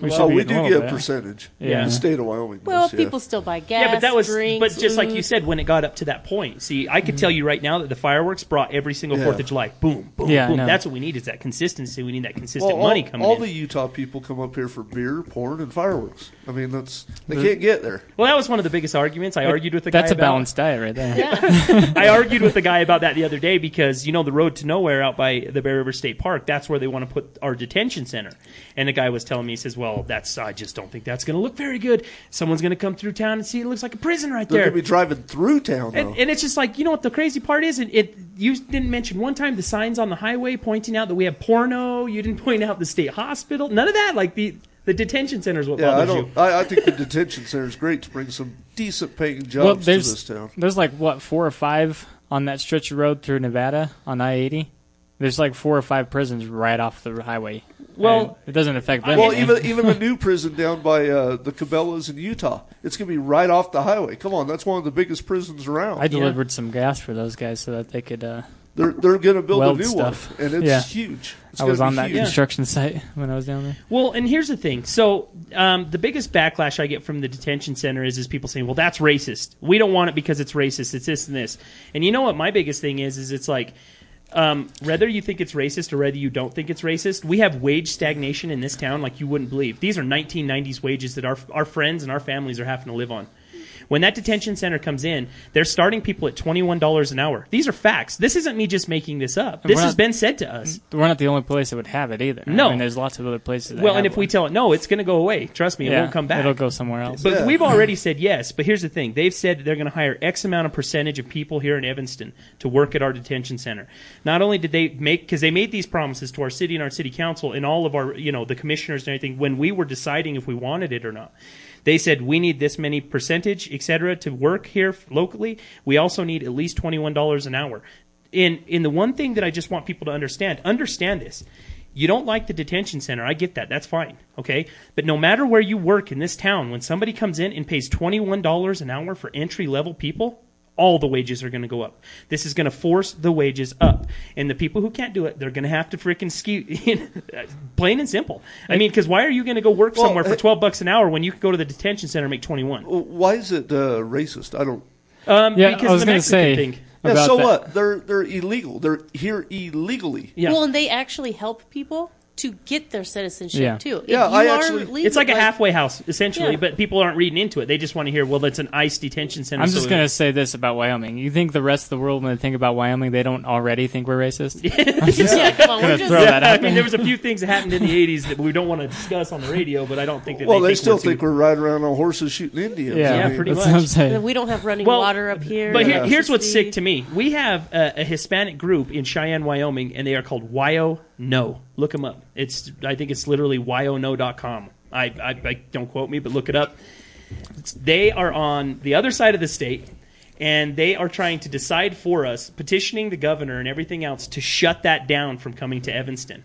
we well, we do get a percentage. Yeah. The state of Wyoming. well, does, yeah. people still buy gas. yeah, but that was drinks, but just like you mm. said, when it got up to that point, see, I could tell you right now that the fireworks brought every single Yeah. Fourth of July, boom, boom, Yeah, boom. know. That's what we need is that consistency. We need that consistent Well, all, money coming in. all in. the Utah people come up here for beer, porn, and fireworks. I mean, that's they can't get there. well, that was one of the biggest arguments. I argued with the guy. That's guy a about- balanced diet right there. Yeah, I argued with the guy about that the other day because you know the road to nowhere out by the Bear River State Park. That's where they want to put our detention center. And the guy was telling me, he says, "Well, that's I just don't think that's going to look very good. Someone's going to come through town and see it looks like a prison right They're there." going to be driving through town though. and, and it's just like you know what the crazy part is. It, it you didn't mention one time the signs on the highway pointing out that we have porno. You didn't point out the state hospital. None of that. Like the the detention centers is what yeah, I bothers you. don't. I, I think the detention center is great to bring some decent paying jobs Well, to there's this town. there's like what four or five on that stretch of road through Nevada on I-80. There's like four or five prisons right off the highway. Well- And it doesn't affect them. Well, even even the new prison down by uh, the Cabela's in Utah, it's going to be right off the highway. Come on, that's one of the biggest prisons around. I delivered some gas for those guys so that they could. Uh, they're they're going to build Weld a new stuff. one, and it's Yeah. huge. It's I was on that huge. construction site when I was down there. Well, and here's the thing. So um, the biggest backlash I get from the detention center is is people saying, "Well, that's racist. We don't want it because it's racist. It's this and this." And you know what? My biggest thing is is it's like. Um, whether you think it's racist or whether you don't think it's racist, we have wage stagnation in this town like you wouldn't believe. These are 1990s wages that our our friends and our families are having to live on. When that detention center comes in, they're starting people at $21 an hour. These are facts. This isn't me just making this up. This we're has not- been said to us. We're not the only place that would have it either. No. I mean, there's lots of other places. That Well, and have if we tell it no, it's going to go away. Trust me, it won't come back. It'll go somewhere else. But Yeah. we've already said yes. But here's the thing: they've said they're going to hire X amount of percentage of people here in Evanston to work at our detention center. Not only did they make because they made these promises to our city and our city council and all of our you know the commissioners and everything when we were deciding if we wanted it or not. They said we need this many percentage, et cetera, to work here locally. We also need at least twenty one dollars an hour. In in the one thing that I just want people to understand, understand this. You don't like the detention center. I get that. That's fine. Okay. But no matter where you work in this town, when somebody comes in and pays $21 an hour for entry level people, all the wages are going to go up. This is going to force the wages up. And the people who can't do it, they're going to have to freaking ski. Plain and simple. I mean, because why are you going to go work Well, somewhere for 12 bucks an hour when you could go to the detention center and make 21? Why is it uh, racist? I don't. Um, Yeah, because I was the gonna Mexican say- thing. Yeah, so that. what? They're they're illegal. They're here illegally. Yeah. Well, and they actually help people to get their citizenship Yeah. too. If Yeah, you I are actually- legal- It's like a halfway house, essentially, Yeah. but people aren't reading into it. They just want to hear, well, it's an ICE detention center. I'm so just going to say this about Wyoming. You think the rest of the world, when they think about Wyoming, they don't already think we're racist? yeah, come on, we're gonna just throw that I mean, there. there was a few things that happened in the '80s that we don't want to discuss on the radio, but I don't think that. Well, they, they think still we're too- think we're riding around on horses shooting Indians. Yeah, I Yeah, mean, pretty That's much. what I'm saying. we don't have running Well, water up here. But here, here's what's sick to me: we have a, a Hispanic group in Cheyenne, Wyoming, and they are called Wyo No. Look them up. It's I think it's literally wyono.com. I, I, I don't quote me, but look it up. They are on the other side of the state, and they are trying to decide for us, petitioning the governor and everything else to shut that down from coming to Evanston.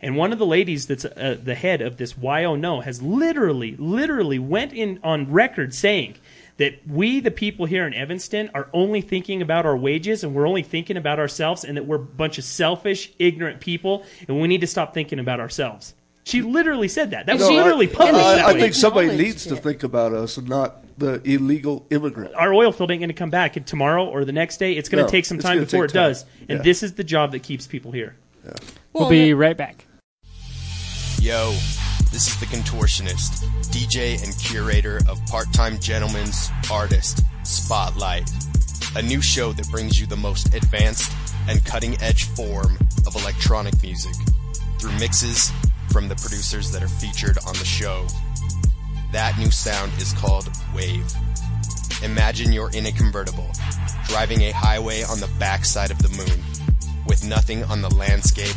And one of the ladies that's uh, the head of this Wyo No has literally, literally went in on record saying that we, the people here in Evanston, are only thinking about our wages and we're only thinking about ourselves and that we're a bunch of selfish, ignorant people and we need to stop thinking about ourselves. She literally said that. That was No, I- literally published I, that I think somebody Acknowledged needs to think about us and not the illegal immigrant. our oil field ain't going to come back tomorrow or the next day. It's going to No, take some time before take it does. And Yeah. this is the job that keeps people here. We'll Well, be that- right back. Yo, this is the contortionist, DJ and curator of Part Time Gentleman's Artist Spotlight, a new show that brings you the most advanced and cutting edge form of electronic music through mixes from the producers that are featured on the show. That new sound is called Wave. Imagine you're in a convertible, driving a highway on the backside of the moon, with nothing on the landscape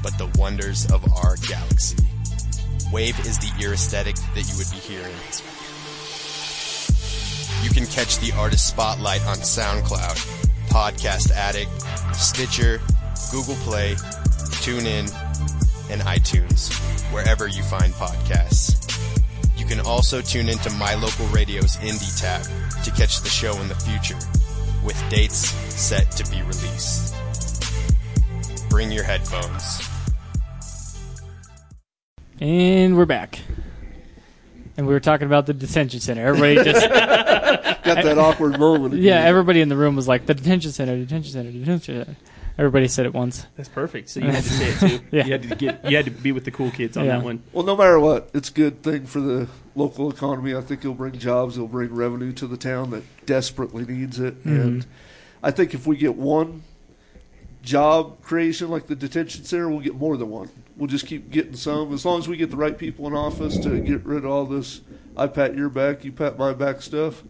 but the wonders of our galaxy. Wave is the ear aesthetic that you would be hearing. You can catch the artist spotlight on SoundCloud, Podcast Addict, Stitcher, Google Play, TuneIn, and iTunes, wherever you find podcasts. You can also tune into My Local Radio's Indie tab to catch the show in the future, with dates set to be released. Bring your headphones. And we're back. And we were talking about the detention center. Everybody just Got that awkward moment. yeah, again. everybody in the room was like the detention center, detention center, detention center. Everybody said it once. That's perfect. So you had to say it too. Yeah. You had to get. You had to be with the cool kids on Yeah. that one. Well, no matter what, it's a good thing for the local economy. I think it'll bring jobs. It'll bring revenue to the town that desperately needs it. Mm-hmm. And I think if we get one job creation like the detention center, we'll get more than one. We'll just keep getting some. As long as we get the right people in office to get rid of all this I pat your back, you pat my back stuff,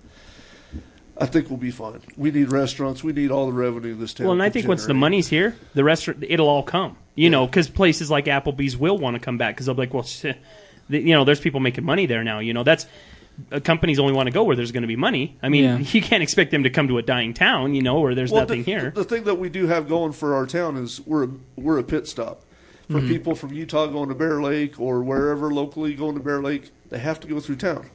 I think we'll be fine. We need restaurants. We need all the revenue this town. Well, and I can think once the money's here, the restaurant it'll all come. You know, because places like Applebee's will want to come back because they'll be like, well, shit, the- you know, there's people making money there now. You know, that's uh, companies only want to go where there's going to be money. I mean, Yeah. you can't expect them to come to a dying town. You know, where there's Well, nothing the, here. The thing that we do have going for our town is we're a, we're a pit stop for Mm-hmm. people from Utah going to Bear Lake or wherever locally going to Bear Lake. They have to go through town.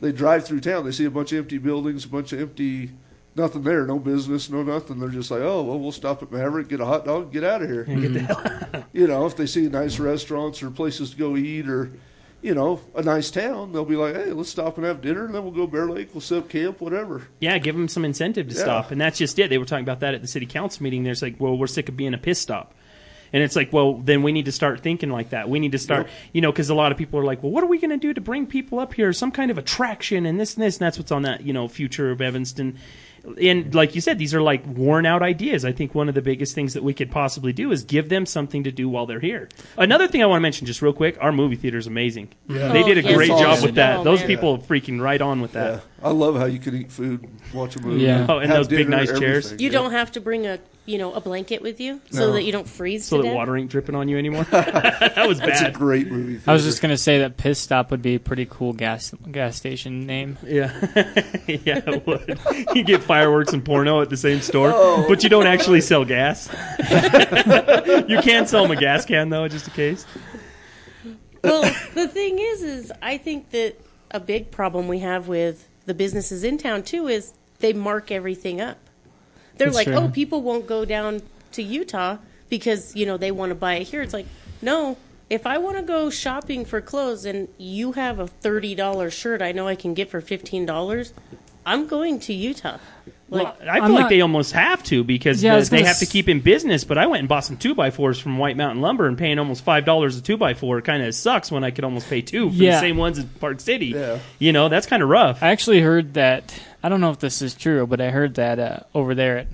They drive through town. They see a bunch of empty buildings, a bunch of empty, nothing there, no business, no nothing. They're just like, oh well, we'll stop at Maverik, get a hot dog, get out of here. Get the hell You know, if they see nice restaurants or places to go eat or. You know, a nice town. They'll be like, "Hey, let's stop and have dinner, and then we'll go Bear Lake. We'll set up camp, whatever." Yeah, give them some incentive to Yeah. stop, and that's just it. They were talking about that at the city council meeting. There's like, well, we're sick of being a piss stop, and it's like, well, then we need to start thinking like that. We need to start, you know, because a lot of people are like, well, what are we going to do to bring people up here? Some kind of attraction and this and this, and that's what's on that, you know, future of Evanston. And like you said, these are like worn out ideas. I think one of the biggest things that we could possibly do is give them something to do while they're here. Another thing I want to mention, just real quick, our movie theater is amazing. Yeah. They did a yes, great it's job with that. Oh, Those man. people are freaking right on with that. Yeah, I love how you can eat food, watch a movie. Yeah. Oh, and have those big, dinner, nice chairs. You Yeah. don't have to bring a you know a blanket with you so No. that you don't freeze so to that death. water ain't dripping on you anymore. that was It's a bad. great movie. I was just gonna say that Piss Stop would be a pretty cool gas gas station name. Yeah, yeah, it would. You get fireworks and porno at the same store, Oh. but you don't actually sell gas. you can sell them a gas can though, just in case. well, the thing is, is I think that a big problem we have with the businesses in town too is they mark everything up. They're That's like, true. oh, people won't go down to Utah because you know they want to buy it here. It's like, no. If I want to go shopping for clothes and you have a thirty dollars shirt, I know I can get for fifteen dollars. I'm going to Utah. Like, Well, I feel I'm like not- they almost have to because Yeah, the- they gonna have to keep in business. But I went and bought some two by fours from White Mountain Lumber and paying almost five dollars a two by four kind of sucks when I could almost pay two for the same ones in Park City. Yeah. You know, that's kind of rough. I actually heard that. I don't know if this is true, but I heard that uh, over there at.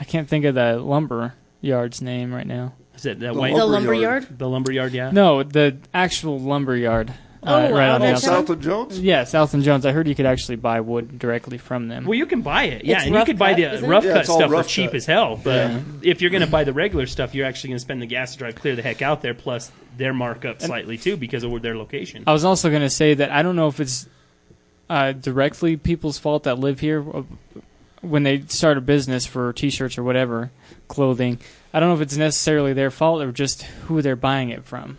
I can't think of the lumber yard's name right now. Is it that The white the lumber lumber yard. yard. the lumber yard? Yeah. No, the actual lumber yard. Oh, uh, right out on the at Oh, outside. South of Jones. Yeah, South and Jones. I heard you could actually buy wood directly from them. Well, you can buy it, yeah, It's and you rough could buy cut, the isn't it? rough Yeah, cut it's all stuff for rough cheap cut. as hell. But Yeah. if you're going to buy the regular stuff, you're actually going to spend the gas to drive clear the heck out there, plus their markup slightly too because of their location. I was also going to say that I don't know if it's uh, directly people's fault that live here uh, when they start a business for T-shirts or whatever clothing. I don't know if it's necessarily their fault or just who they're buying it from,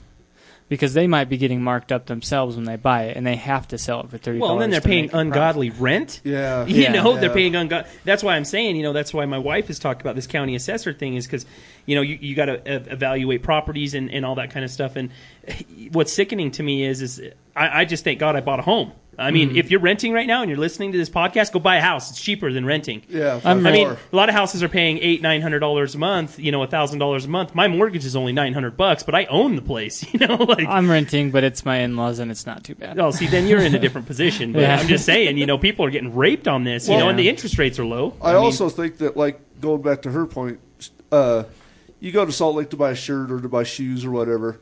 because they might be getting marked up themselves when they buy it, and they have to sell it for thirty. Well, and then they're paying ungodly rent. Yeah. You Yeah. know, they're paying ungodly. That's why I'm saying, you know, that's why my wife has talked about this county assessor thing is because, you know, you, you got to uh, evaluate properties and, and all that kind of stuff. And what's sickening to me is, is I, I just thank God I bought a home. I mean, Mm-hmm. if you're renting right now and you're listening to this podcast, go buy a house. It's cheaper than renting. Yeah, I'm by I mean, a lot of houses are paying eight, nine hundred dollars a month. You know, a thousand dollars a month. My mortgage is only nine hundred bucks, but I own the place. You know, like I'm renting, but it's my in-laws, and it's not too bad. Oh, see, then you're in a different position. But Yeah. I'm just saying, you know, people are getting raped on this, you know, Well- and the interest rates are low. I, mean, also think that, like, going back to her point, uh, you go to Salt Lake to buy a shirt or to buy shoes or whatever.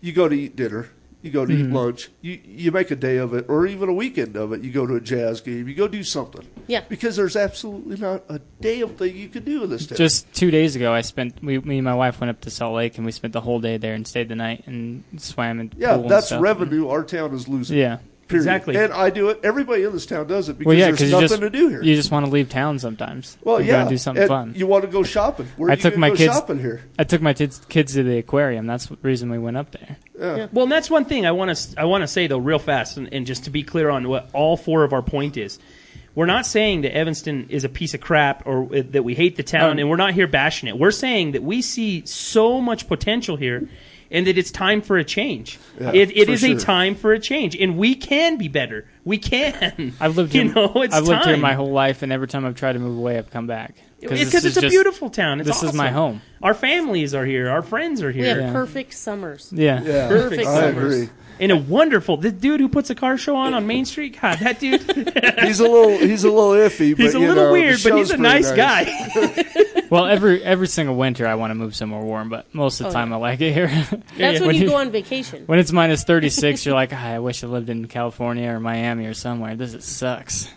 You go to eat dinner. You go to eat Mm-hmm. lunch. You you make a day of it, or even a weekend of it. You go to a jazz game. You go do something. Yeah. Because there's absolutely not a damn thing you can do in this town. Just two days ago, I spent we, me and my wife went up to Salt Lake, and we spent the whole day there and stayed the night and swam and yeah, pool and that's stuff. revenue our town is losing. Yeah. Period. Exactly. And I do it. Everybody in this town does it because Well, yeah, there's because nothing just to do here. you just want to leave town sometimes. well, you yeah, gotta do something and fun. You want to go shopping? Where I are took gonna my go kids- shopping here? I took my kids kids to the aquarium. That's the reason we went up there. Yeah. Well, and that's one thing I want to I want to say though, real fast, and, and just to be clear on what all four of our point is. We're not saying that Evanston is a piece of crap or uh, that we hate the town, Um, and we're not here bashing it. We're saying that we see so much potential here, and that it's time for a change. Yeah, it it for is a time for a change, and we can be better. We can. I've lived you here. know, it's I've lived here my whole life, and every time I've tried to move away, I've come back because this it's a just- beautiful town. It's this is my home. Our families are here. Our friends are here. We here. have Yeah. perfect summers. Yeah. Yeah, Perfect I summers. agree. And a wonderful the dude who puts a car show on on Main Street. God, that dude. He's a little he's a little iffy. But, He's a you little know, weird, but he's a pretty nice guy. Well, every every single winter, I want to move somewhere warm, but most of the Oh, time, yeah. I like it here. That's when, When you you- go on vacation. when it's minus thirty six, you're like, "Ah, I wish I lived in California or Miami or somewhere. This is, sucks.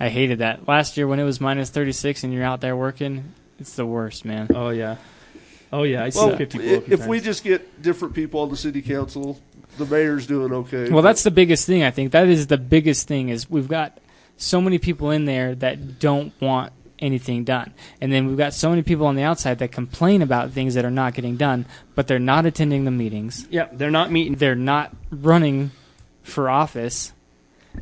I hated that last year when it was minus thirty six and you're out there working. It's the worst, man. oh yeah, oh yeah. I see Well, fifty. i- if we just get different people on the city council, the mayor's doing okay. Well, that's the biggest thing. I think that is the biggest thing is we've got so many people in there that don't want anything done, and then we've got so many people on the outside that complain about things that are not getting done, but they're not attending the meetings. yeah, they're not meeting, They're not running for office,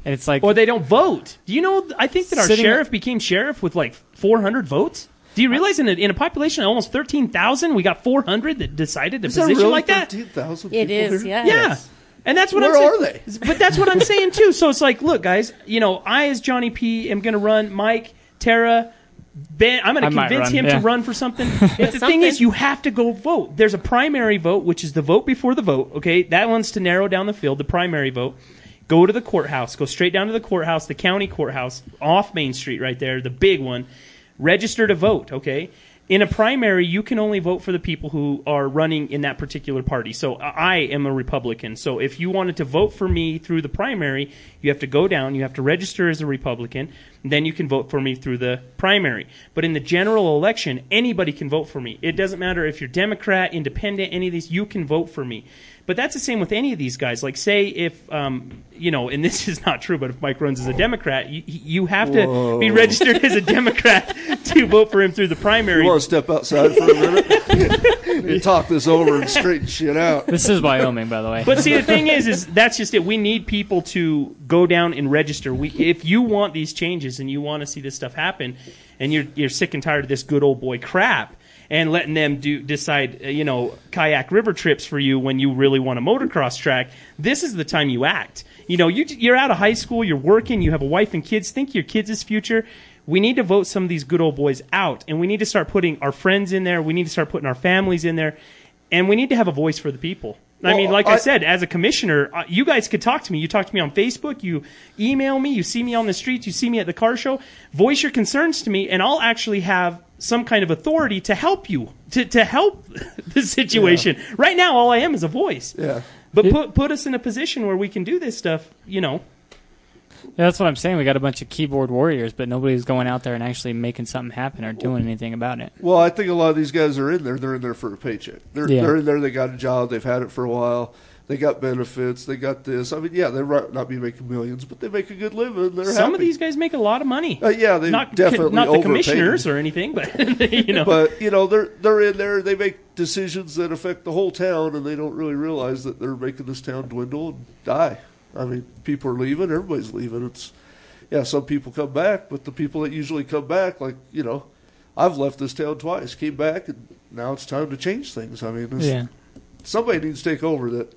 and it's like or they don't vote. Do you know? I think that our Sitting- sheriff became sheriff with like four hundred votes. Do you realize in a, in a population of almost thirteen thousand, we got four hundred that decided to is there position really like that? 13,000 It people is, here? yeah. Yeah. And that's what Where I'm saying. are they? But that's what I'm saying too. So it's like, look, guys, you know, I as Johnny P am going to run. Mike, Tara, Ben, I'm going I to might convince run, him yeah. to run for something. but the thing is, you have to go vote. There's a primary vote, which is the vote before the vote. Okay, that one's to narrow down the field. The primary vote. Go to the courthouse. Go straight down to the courthouse, the county courthouse, off Main Street, right there, the big one. Register to vote. Okay. In a primary, you can only vote for the people who are running in that particular party. So I am a Republican. So if you wanted to vote for me through the primary, you have to go down, you have to register as a Republican, then you can vote for me through the primary. But in the general election, anybody can vote for me. It doesn't matter if you're Democrat, Independent, any of these, you can vote for me. But that's the same with any of these guys. Like, say if um, you know, and this is not true, but if Mike runs as a Democrat, you, you have to be registered as a Democrat to vote for him through the primary. You want to step outside for a minute? and talk this over and straighten shit out. this is Wyoming, by the way. But see, the thing is, is that's just it. We need people to go down and register. We, if you want these changes and you want to see this stuff happen, and you're you're sick and tired of this good old boy crap, and letting them do decide, uh, you know, kayak river trips for you when you really want a motocross track, this is the time you act. You know, you you're out of high school, you're working, you have a wife and kids. Think your kids' future. We need to vote some of these good old boys out, and we need to start putting our friends in there. We need to start putting our families in there, and we need to have a voice for the people. I mean, like I, I- said, as a commissioner, uh, you guys could talk to me. You talk to me on Facebook, you email me, you see me on the streets, you see me at the car show. Voice your concerns to me, and I'll actually have some kind of authority to help you, to, to help the situation. Right now, all I am is a voice. Yeah. But put, put us in a position where we can do this stuff, you know. Yeah, that's what I'm saying. We got a bunch of keyboard warriors, but nobody's going out there and actually making something happen or doing anything about it. Well, I think a lot of these guys are in there. They're in there for a paycheck. They're Yeah. they're in there. They got a job. They've had it for a while. They got benefits. They got this. I mean, yeah, they might not be making millions, but they make a good living. They're Some of these guys make a lot of money. Uh, yeah, they not definitely not the commissioners or anything, but you know. But you know, they're they're in there. They make decisions that affect the whole town, and they don't really realize that they're making this town dwindle and die. I mean, people are leaving. Everybody's leaving. It's yeah, some people come back, but the people that usually come back, like you know, I've left this town twice, came back, and now it's time to change things. I mean, it's, Yeah. somebody needs to take over that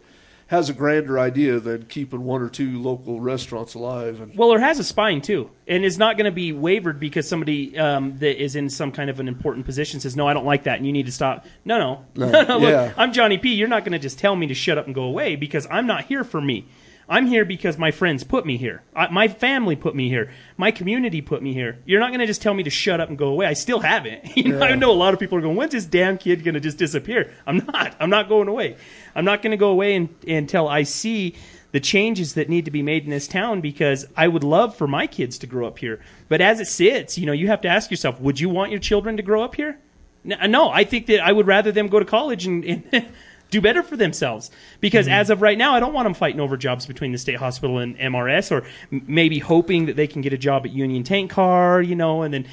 has a grander idea than keeping one or two local restaurants alive. And Well, or has a spine too, and is not going to be wavered because somebody um, that is in some kind of an important position says, "No, I don't like that, and you need to stop." No, no, no, no. look, yeah. I'm Johnny P. You're not going to just tell me to shut up and go away because I'm not here for me. I'm here because my friends put me here. I, my family put me here. My community put me here. You're not going to just tell me to shut up and go away. I still haven't. You know, I know a lot of people are going, "When's this damn kid going to just disappear?" I'm not. I'm not going away. I'm not going to go away and, until I see the changes that need to be made in this town because I would love for my kids to grow up here. But as it sits, you know, you have to ask yourself, would you want your children to grow up here? No, I think that I would rather them go to college and, and do better for themselves. Because mm-hmm. as of right now, I don't want them fighting over jobs between the state hospital and MRS, or m- maybe hoping that they can get a job at Union Tank Car, you know, and then.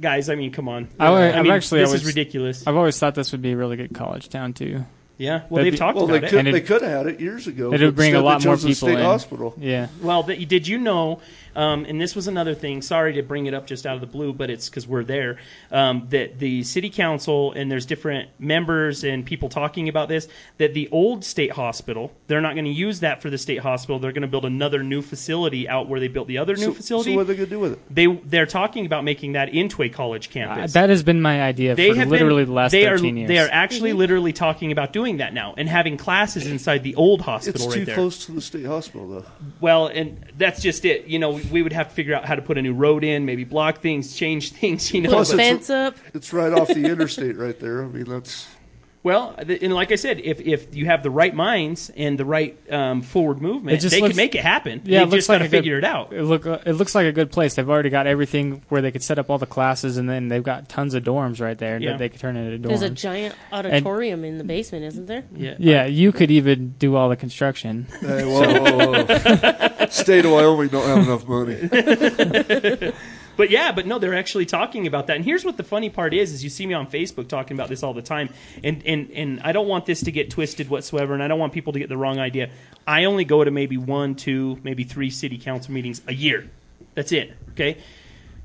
Guys, I mean, come on. I would- I I've mean, actually this always- is ridiculous. I've always thought this would be a really good college town too. Yeah, well, That'd they've be- talked well, about they it. could it- they could have had it years ago. It would bring a lot more people state in. hospital. Yeah. Well, th- did you know? Um, and this was another thing. Sorry to bring it up just out of the blue, but it's because we're there. Um, that the city council and there's different members and people talking about this. That the old state hospital, they're not going to use that for the state hospital. They're going to build another new facility out where they built the other new facility. so what are they going to do with it? they they're talking about making that into a college Uh, campus. that has been my idea they for have literally been, the last they are, 13 years. They are actually literally talking about doing that now and having classes inside the old hospital It's right too there. close to the state hospital, though. Well, and that's just it. You know, we would have to figure out how to put a new road in, maybe block things, change things. You know, Plus Put a but- fence up. It's right off the interstate, right there. I mean, that's well, and like I said, if if you have the right minds and the right um, forward movement, It just they looks- can make it happen. Yeah, it They've looks just like got to a good- figure it out. It look it looks like a good place. They've already got everything where they could set up all the classes, and then they've got tons of dorms right there Yeah. that they could turn into dorms. There's a giant auditorium in the basement, isn't there? Yeah. yeah, you could even do all the construction. hey, whoa, whoa, whoa. state of Wyoming don't have enough money. But yeah, but no, they're actually talking about that. And here's what the funny part is: is you see me on Facebook talking about this all the time, and and and I don't want this to get twisted whatsoever, and I don't want people to get the wrong idea. I only go to maybe one, two, maybe three city council meetings a year. That's it. Okay.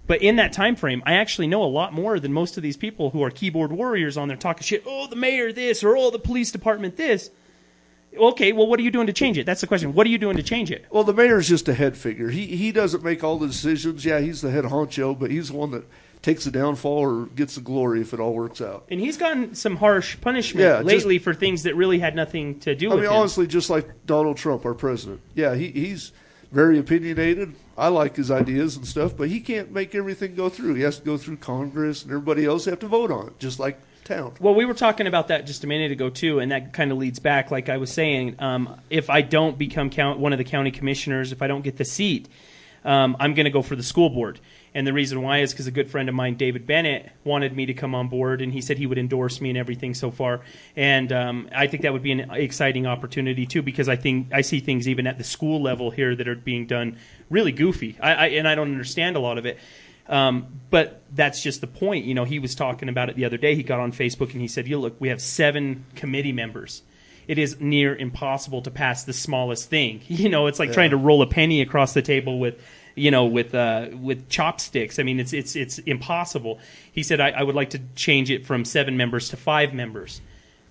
But in that time frame, I actually know a lot more than most of these people who are keyboard warriors on there talking shit. Oh, the mayor this, or oh, the police department this. Okay, well, what are you doing to change it? That's the question. What are you doing to change it? Well, the mayor's just a head figure. He he doesn't make all the decisions. Yeah, he's the head honcho, but he's the one that takes the downfall or gets the glory if it all works out. And he's gotten some harsh punishment Yeah, just- lately for things that really had nothing to do I with mean, him. honestly, just like Donald Trump, our president. Yeah, he, he's very opinionated. I like his ideas and stuff, but he can't make everything go through. He has to go through Congress, and everybody else have to vote on it, just like town. Well, we were talking about that just a minute ago too, and that kind of leads back. Like I was saying, um, if I don't become count, one of the county commissioners, if I don't get the seat, um, I'm going to go for the school board. And the reason why is because a good friend of mine, David Bennett, wanted me to come on board, and he said he would endorse me and everything so far. And um, I think that would be an exciting opportunity too, because I think I see things even at the school level here that are being done really goofy. I, I and I don't understand a lot of it. Um, but that's just the point. You know, he was talking about it the other day. He got on Facebook and he said, "You look, we have seven committee members. It is near impossible to pass the smallest thing. You know, it's like trying to roll a penny across the table with." You know, with uh, with chopsticks. I mean, it's it's it's impossible. He said, I, I would like to change it from seven members to five members.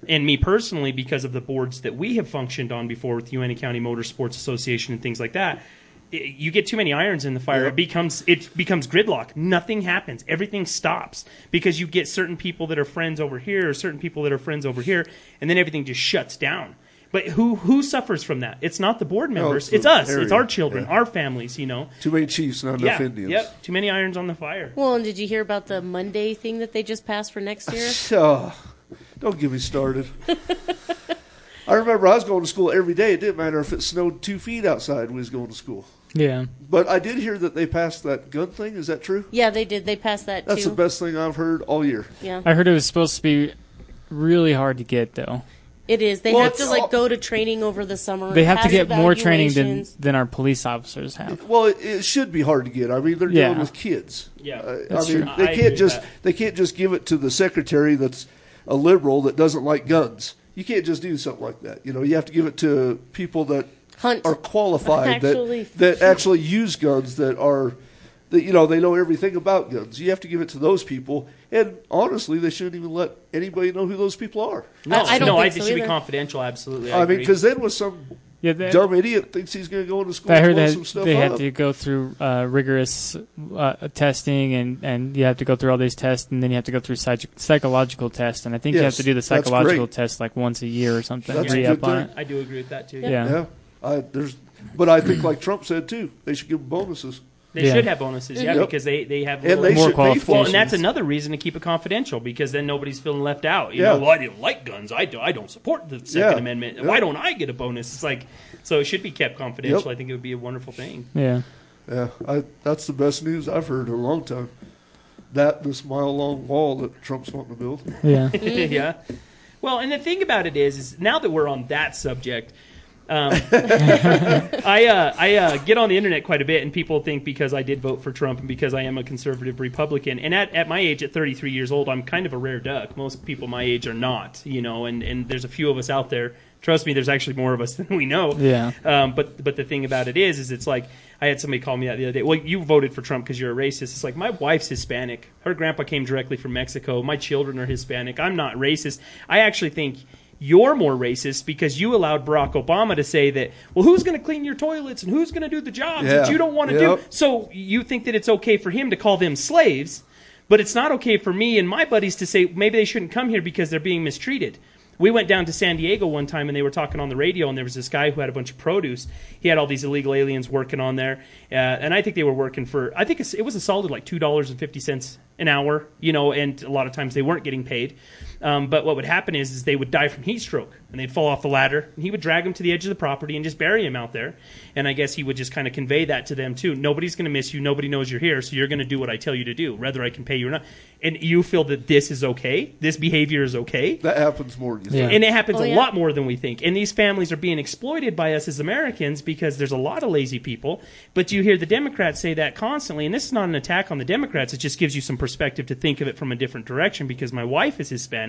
And me personally, because of the boards that we have functioned on before with Uinta County Motorsports Association and things like that, you get too many irons in the fire. Yeah. It becomes it becomes gridlock. Nothing happens. Everything stops because you get certain people that are friends over here, or certain people that are friends over here, and then everything just shuts down. But who who suffers from that? It's not the board oh, members. it's it's, us. area. It's our children, Yeah. our families. You know. Too many chiefs, not Yeah. enough Indians. Yep. Too many irons on the fire. Well, and did you hear about the Monday thing that they just passed for next year? Oh, don't get me started. I remember I was going to school every day. It didn't matter if it snowed two feet outside. We was going to school. Yeah. But I did hear that they passed that gun thing. Is that true? yeah, they did. They passed that That's too. the best thing I've heard all year. Yeah, I heard it was supposed to be really hard to get though. it is. They Well, have to like go to training over the summer. They have to get more training than than our police officers have. Well, it, it should be hard to get. I mean, they're Yeah. dealing with kids. Yeah. Uh, I That's mean, true. They agree can't just that. they can't just give it to the secretary that's a liberal that doesn't like guns. You can't just do something like that. You know, you have to give it to people that Hunt. are qualified Actually. that that actually use guns that are that you know they know everything about guns. You have to give it to those people, and honestly, they shouldn't even let anybody know who those people are. No, I- I don't no, think I so think it should be confidential. Absolutely, I, I, mean, because then when some Yeah, that, dumb idiot thinks he's going to go into school I heard blow that some stuff they up, had to go through uh, rigorous uh, testing, and, and you have to go through all these tests, and then you have to go through psych- psychological tests, and I think you have to do the psychological great. test like once a year or something. That's a Re good up on thing. it. I do agree with that too. Yeah. yeah, I, there's, but I think like Trump said too, they should give them bonuses. They Yeah. should have bonuses, yeah, Yep. because they they have And they More should pay Well, and that's another reason to keep it confidential because then nobody's feeling left out. You Yeah. know, well, I didn't like guns. I, do, I don't support the Second Yeah. Amendment. Yeah. Why don't I get a bonus? It's like, so it should be kept confidential. Yep. I think it would be a wonderful thing. Yeah. Yeah, I, that's the best news I've heard in a long time. That this mile long wall that Trump's wanting to build. Yeah. yeah. Well, and the thing about it is, is now that we're on that subject, um, I uh, I uh, get on the internet quite a bit, and people think because I did vote for Trump and because I am a conservative Republican, and at, at my age, at 33 years old, I'm kind of a rare duck. Most people my age are not, you know, and, and there's a few of us out there. Trust me, there's actually more of us than we know. Yeah. Um, but but the thing about it is, is it's like I had somebody call me that the other day. Well, you voted for Trump because you're a racist. It's like my wife's Hispanic. Her grandpa came directly from Mexico. My children are Hispanic. I'm not racist. I actually think you're more racist because you allowed Barack Obama to say that. Well, who's going to clean your toilets and who's going to do the jobs that you don't want to Yep. do? So you think that it's okay for him to call them slaves, but it's not okay for me and my buddies to say maybe they shouldn't come here because they're being mistreated. We went down to San Diego one time and they were talking on the radio, and there was this guy who had a bunch of produce. He had all these illegal aliens working on there, uh, and I think they were working for. I think it was a solid like two dollars and fifty cents an hour, you know, and a lot of times they weren't getting paid. Um, but what would happen is, is they would die from heat stroke and they'd fall off the ladder, and he would drag them to the edge of the property and just bury him out there. And I guess he would just kind of convey that to them too. Nobody's going to miss you. Nobody knows you're here, so you're going to do what I tell you to do, whether I can pay you or not. And you feel that this is okay. This behavior is okay. That happens more. than You Yeah. And it happens Oh, a lot more than we think. And these families are being exploited by us as Americans because there's a lot of lazy people. But you hear the Democrats say that constantly. And this is not an attack on the Democrats. It just gives you some perspective to think of it from a different direction because my wife is Hispanic.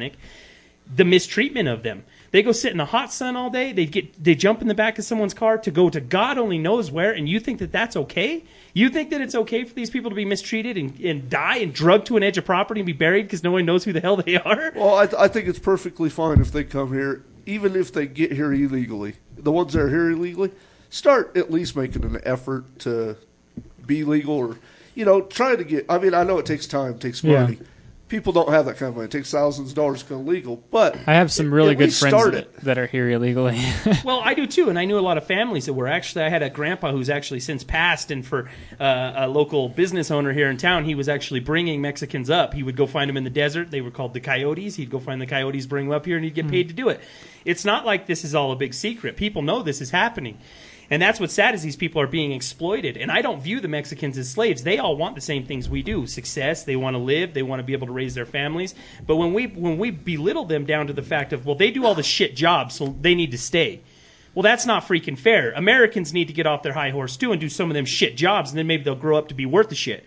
The mistreatment of them. They go sit in the hot sun all day. They get they jump in the back of someone's car to go to God only knows where. And you think that that's okay? You think that it's okay for these people to be mistreated and, and die and drugged to an edge of property and be buried because no one knows who the hell they are? Well, I, I think it's perfectly fine if they come here, even if they get here illegally. The ones that are here illegally, start at least making an effort to be legal or, you know, try to get. I mean, I know it takes time, it takes Yeah. Money. People don't have that kind of money. It takes thousands of dollars to go legal, but I have some really good friends that, that are here illegally. Well, I do too, and I knew a lot of families that were actually. I had a grandpa who's actually since passed, and for uh, a local business owner here in town, he was actually bringing Mexicans up. He would go find them in the desert. They were called the coyotes. He'd go find the coyotes, bring them up here, and he'd get paid to do it. It's not like this is all a big secret. People know this is happening. And that's what's sad is these people are being exploited. And I don't view the Mexicans as slaves. They all want the same things we do: success. They want to live. They want to be able to raise their families. But when we when we belittle them down to the fact of well, they do all the shit jobs, so they need to stay. Well, that's not freaking fair. Americans need to get off their high horse too and do some of them shit jobs, and then maybe they'll grow up to be worth the shit.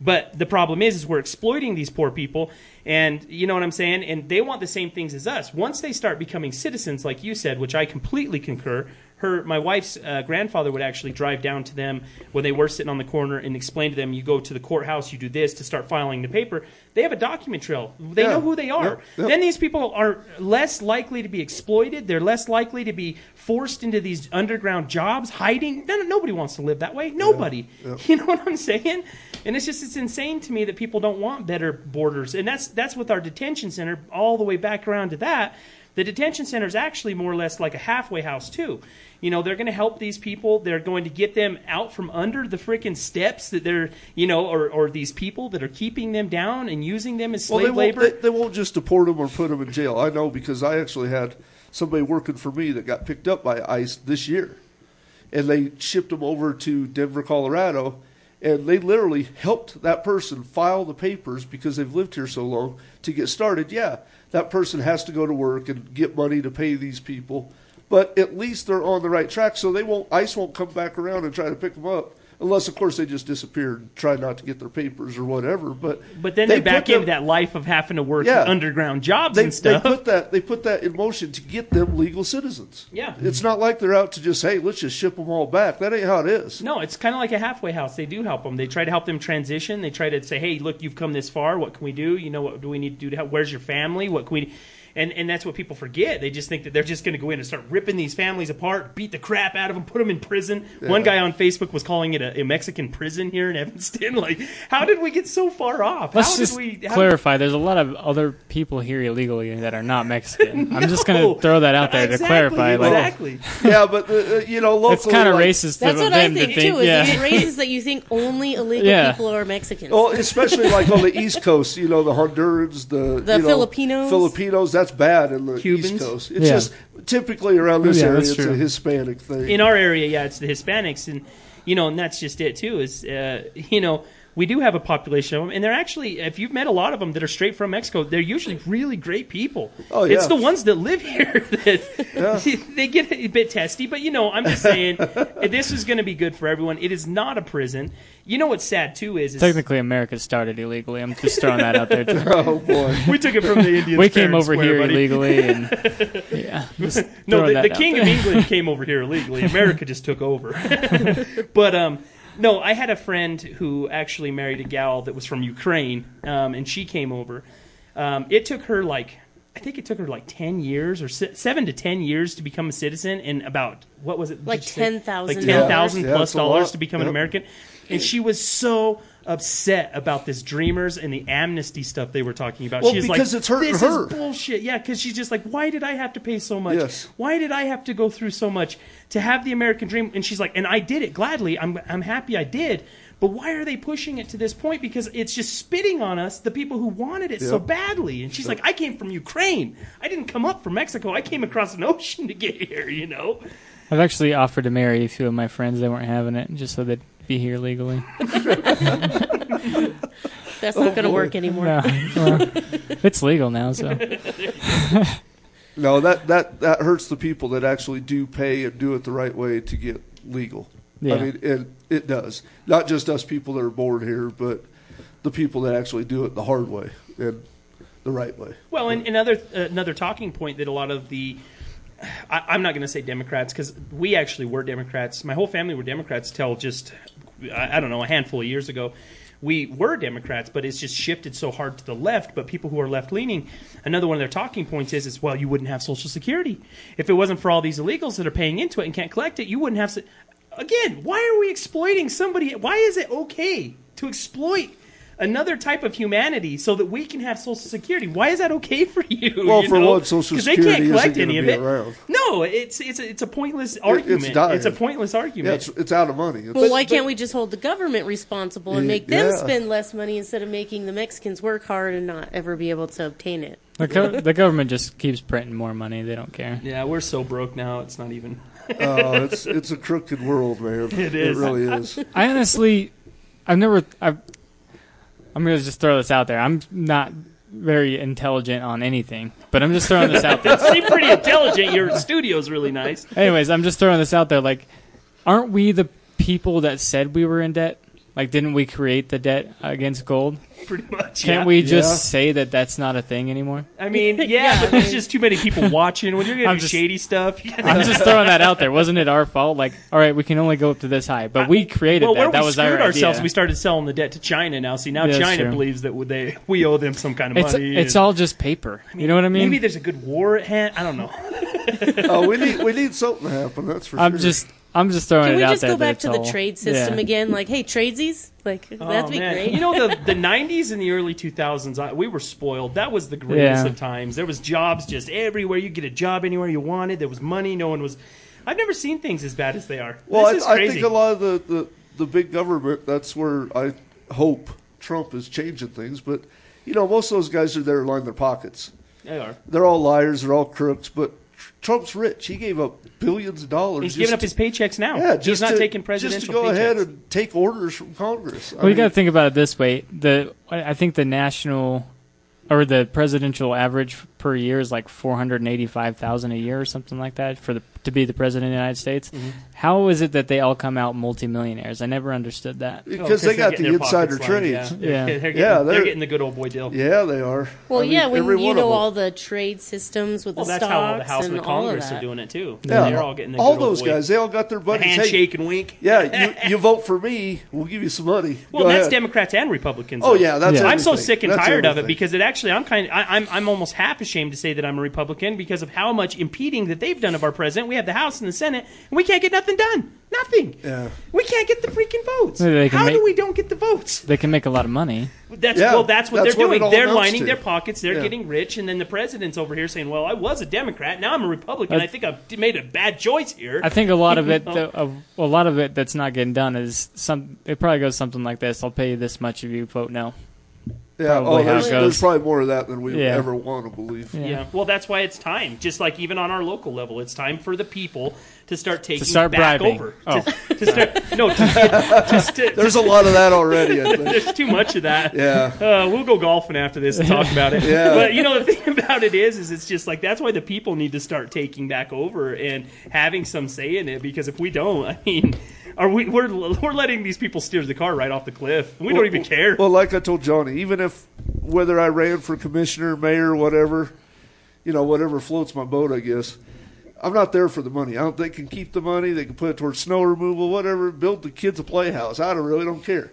But the problem is, is we're exploiting these poor people, and you know what I'm saying. And they want the same things as us. Once they start becoming citizens, like you said, which I completely concur. Her, my wife's uh, grandfather would actually drive down to them when they were sitting on the corner and explain to them, "You go to the courthouse, you do this to start filing the paper." They have a document trail. They Yeah. know who they are. Yep, yep. Then these people are less likely to be exploited. They're less likely to be forced into these underground jobs, hiding. No, no, nobody wants to live that way. Nobody. You know what I'm saying? And it's just it's insane to me that people don't want better borders. And that's that's with our detention center all the way back around to that. The detention center is actually more or less like a halfway house too. You know, they're going to help these people. They're going to get them out from under the freaking steps that they're, you know, or, or these people that are keeping them down and using them as Well, slave they won't, labor. they, they won't just deport them or put them in jail. I know because I actually had somebody working for me that got picked up by ICE this year, and they shipped them over to Denver, Colorado, and they literally helped that person file the papers because they've lived here so long to get started. Yeah, that person has to go to work and get money to pay these people, but at least they're on the right track, so they won't ICE won't come back around and try to pick them up unless of course they just disappear and try not to get their papers or whatever. But But then they they're back them- into that life of having to work Yeah. underground jobs They, and they stuff. put that they put that in motion to get them legal citizens. Yeah. it's not like they're out to just hey let's just ship them all back. That ain't how it is. No, it's kind of like a halfway house. They do help them. They try to help them transition. They try to say, "Hey, look, you've come this far. What can we do? You know, what do we need to do to help? Where's your family? What can we?" And and that's what people forget. They just think that they're just going to go in and start ripping these families apart, beat the crap out of them, put them in prison. One guy on Facebook was calling it a, a Mexican prison here in Evanston. Like, how did we get so far off? Let's how just did we how clarify. There's a lot of other people here illegally that are not Mexican. I'm just going to throw that out there Exactly, to clarify. Like, Exactly. yeah, but uh, uh, you know locally, it's kind of like- racist That's of what I think, to think. too. Is yeah. it raises that you think only illegal Yeah. people are Mexicans. Well, especially like on the East Coast, you know, the Hondurans, the The you know, Filipinos. Filipinos. That's bad in the Cubans. East Coast. It's Yeah. just typically around this Yeah, area, that's it's a. Hispanic thing. in our area, yeah, it's the Hispanics, and you know, and that's just it too. Is uh, you know, we do have a population of them, and they're actually, if you've met a lot of them that are straight from Mexico, they're usually really great people. Oh, yeah. It's the ones that live here that they get a bit testy, but you know, I'm just saying, this is going to be good for everyone. It is not a prison. You know what's sad too is, is Technically, America started illegally. I'm just throwing that out there. Too. oh boy, we took it from the Indians. we came over square, here buddy. illegally, and yeah, No, the, the king of England came over here illegally. America just took over. but um, no, I had a friend who actually married a gal that was from Ukraine, um, and she came over. Um, it took her like. I think it took her like ten years or se- seven to ten years to become a citizen, and about what was it? Like $10,000. like ten thousand Yeah, plus it's a dollars to become an American. And she was so upset about this Dreamers and the amnesty stuff they were talking about. Well, She's because like, it's hurting this her." Is bullshit. Yeah, because she's just like, why did I have to pay so much? Yes. Why did I have to go through so much to have the American dream? And she's like, and I did it gladly. I'm I'm happy I did. But why are they pushing it to this point? Because it's just spitting on us, the people who wanted it so badly. And she's like, I came from Ukraine. I didn't come up from Mexico. I came across an ocean to get here. You know. I've actually offered to marry a few of my friends. They weren't having it, just so they'd be here legally. That's not going to work anymore. No, well, it's legal now, so no, that that that hurts the people that actually do pay and do it the right way to get legal. yeah. I mean, it it does not just us people that are born here, but the people that actually do it the hard way and the right way. Well, and another another talking point that a lot of the I, I'm not going to say Democrats because we actually were Democrats. My whole family were Democrats till just I, I don't know a handful of years ago. We were Democrats, but it's just shifted so hard to the left. But people who are left leaning, another one of their talking points is, is well, you wouldn't have Social Security if it wasn't for all these illegals that are paying into it and can't collect it. You wouldn't have. so- Again, why are we exploiting somebody? Why is it okay to exploit? Another type of humanity, so that we can have Social Security. Why is that okay for you? Well, you for know? one, Social 'Cause they Security can't isn't collect gonna any of be it. around. No, it's it's a, it's a pointless argument. dying. It's a pointless Yeah, argument. it's, it's out of money. It's, Well, why can't we just hold the government responsible and Yeah. make them Yeah. spend less money instead of making the Mexicans work hard and not ever be able to obtain it? the, go- the government just keeps printing more money. They don't care. yeah, we're so broke now. It's not even. Oh, it's it's a crooked world, man. It is. It really is. I honestly, I've never. I've, I'm gonna just throw this out there. I'm not very intelligent on anything, but I'm just throwing this out there. You seem pretty intelligent. Your studio's really nice. Anyways, I'm just throwing this out there. Like, aren't we the people that said we were in debt? Like, didn't we create the debt against gold? Pretty much. Can't yeah. we just Yeah. say that that's not a thing anymore? I mean, yeah, Yeah, but there's just too many people watching. When you're gonna I'm do just- shady stuff, I'm just throwing that out there. Wasn't it our fault? Like, all right, we can only go up to this high, but we created well, that. that we was screwed our ourselves, idea. we started selling the debt to China now. See, now Yeah, China true. believes that they we owe them some kind of It's money. it's and- all just paper. you know what I mean? Maybe there's a good war at hand. I don't know. Oh, we need we need something to happen. That's for sure. I'm just I'm just throwing it out there. Can it we out just there. go that back it's to the all- trade system yeah. again? Like, hey, tradesies? Like, oh, that'd Oh, be man. great. You know, the, the 90s and the early 2000s, I, we were spoiled. That was the greatest Yeah. of times. There was jobs just everywhere. You get a job anywhere you wanted. There was money. No one was. I've never seen things as bad as they are. well, this is I, I crazy. think a lot of the, the the big government. That's where I hope Trump is changing things. But you know, most of those guys are there to line their pockets. they are. They're all liars. They're all crooks. But tr- Trump's rich. He gave up billions of dollars. He's giving up to- his paychecks now. Yeah, He's not to, taking presidential. just to go paychecks. ahead and take orders from Congress. I Well, you mean, got to think about it this way: the I I think the national or the presidential average per year is like four hundred eighty-five thousand a year or something like that for the to be the president of the United States. Mm-hmm. How is it that they all come out multimillionaires? I never understood that. because Oh, they got the insider pockets trades. Yeah, Yeah. They're, they're getting, Yeah, they're, they're- getting the good old boy deal. Yeah, they are. Well, I mean, yeah, when every you know all the trade systems with Well, the that's stocks how all the House and and the all of Congress are doing it too. Yeah. They're all getting the all good old those boy. guys, they all got their The buddies. Hey, and wink. yeah, you, you vote for me, we'll give you some money. Well, Go that's ahead. Democrats and Republicans. Oh though. yeah, that's. Yeah. I'm so sick and tired of it because it actually I'm kind of I, I'm I'm almost half ashamed to say that I'm a Republican because of how much impeding that they've done of our president. We have the House and the Senate, and we can't get nothing done. Nothing. Yeah. We can't get the freaking votes. Maybe they can How make- do we don't get the votes? They can make a lot of money. That's Yeah, well, that's what that's they're what doing. They're lining to. their pockets. They're Yeah. getting rich, and then the president's over here saying, "Well, I was a Democrat, now I'm a Republican. I- I think I've made a bad choice here." I think a lot of it, though, of, a lot of it that's not getting done is some. It probably goes something like this: I'll pay you this much if you vote no. Yeah, probably oh, there's, there's probably more of that than we Yeah. ever want to believe. Yeah. Yeah. Well, that's why it's time. Just like even on our local level, it's time for the people to start taking start back bribing. over. Oh. To, to start, no, to, just to, There's a lot of that already. I think. there's too much of that. Yeah. Uh, we'll go golfing after this and talk about it. Yeah. But you know the thing about it is, is it's just like that's why the people need to start taking back over and having some say in it. Because if we don't, I mean, are we we're we're letting these people steer the car right off the cliff? We don't even care. Well, like I told Johnny, even if whether I ran for commissioner, mayor, whatever, you know, whatever floats my boat, I guess. I'm not there for the money. I don't. They can keep the money. They can put it towards snow removal, whatever. Build the kids a playhouse. I don't really don't care.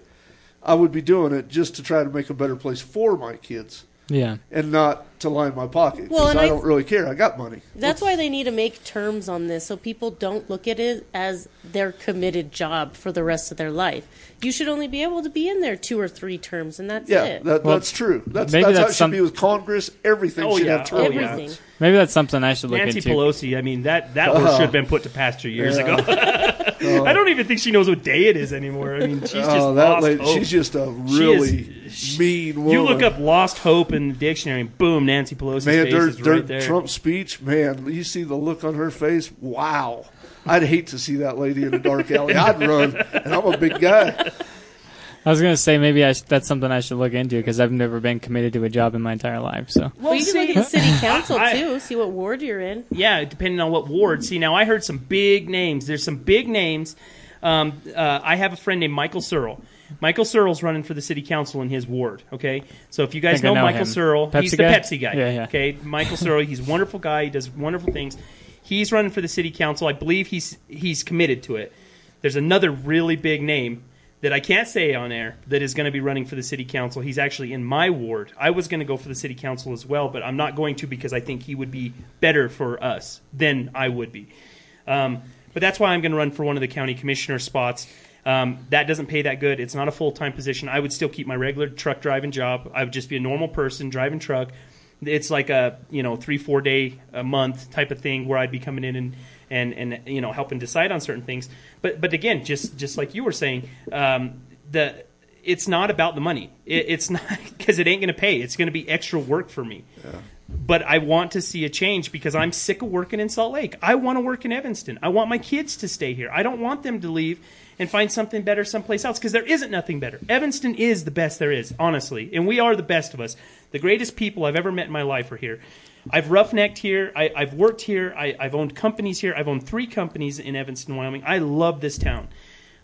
I would be doing it just to try to make a better place for my kids, Yeah. and not to line my pocket. 'cause Well, and I I- don't really care. I got money. That's why they need to make terms on this so people don't look at it as their committed job for the rest of their life. You should only be able to be in there two or three terms, and that's Yeah, it. that, Well, that's true. That's, maybe that's, how it that's should be with Congress. Everything Oh, should yeah. have term yeah. Everything. limits. Maybe that's something I should look Nancy into. Pelosi. I mean that that horse Oh. Uh-huh. should have been put to pasture years Yeah. ago. I don't even think she knows what day it is anymore. I mean, she's oh, just oh, that lost lady, hope. she's just a She really is- she- mean woman. You look up "lost hope" in the dictionary, and boom, Nancy Pelosi's man, face is right there. Trump's speech, man, you see the look on her face. Wow, I'd hate to see that lady in a dark alley. I'd run, and I'm a big guy. I was gonna say maybe I sh- that's something I should look into because I've never been committed to a job in my entire life. So Well, you can look see- at city council I- too, see what ward you're in. Yeah, depending on what ward. See, now I heard some big names. There's some big names. Um, uh, I have a friend named Michael Searle. Michael Searle's running for the city council in his ward. Okay, so if you guys know, know Michael him. Searle, he's Pepsi the guy? Pepsi guy. Yeah, yeah. Okay, Michael Searle, he's a wonderful guy. He does wonderful things. He's running for the city council. I believe he's he's committed to it. There's another really big name that I can't say on air that is going to be running for the city council. He's actually in my ward. I was going to go for the city council as well, but I'm not going to because I think he would be better for us than I would be. Um, but that's why I'm going to run for one of the county commissioner spots. Um, that doesn't pay that good. It's not a full time position. I would still keep my regular truck driving job. I would just be a normal person driving truck. It's like a you know three four day a month type of thing where I'd be coming in and and and you know helping decide on certain things. But but again, just just like you were saying, um, the it's not about the money. It, it's not because it ain't going to pay. It's going to be extra work for me but I want to see a change because I'm sick of working in Salt Lake. I want to work in Evanston. I want my kids to stay here. I don't want them to leave and find something better someplace else because there isn't nothing better. Evanston is the best there is, honestly, and we are the best of us. The greatest people I've ever met in my life are here. I've roughnecked here. I, I've worked here. I, I've owned companies here. I've owned three companies in Evanston, Wyoming. I love this town.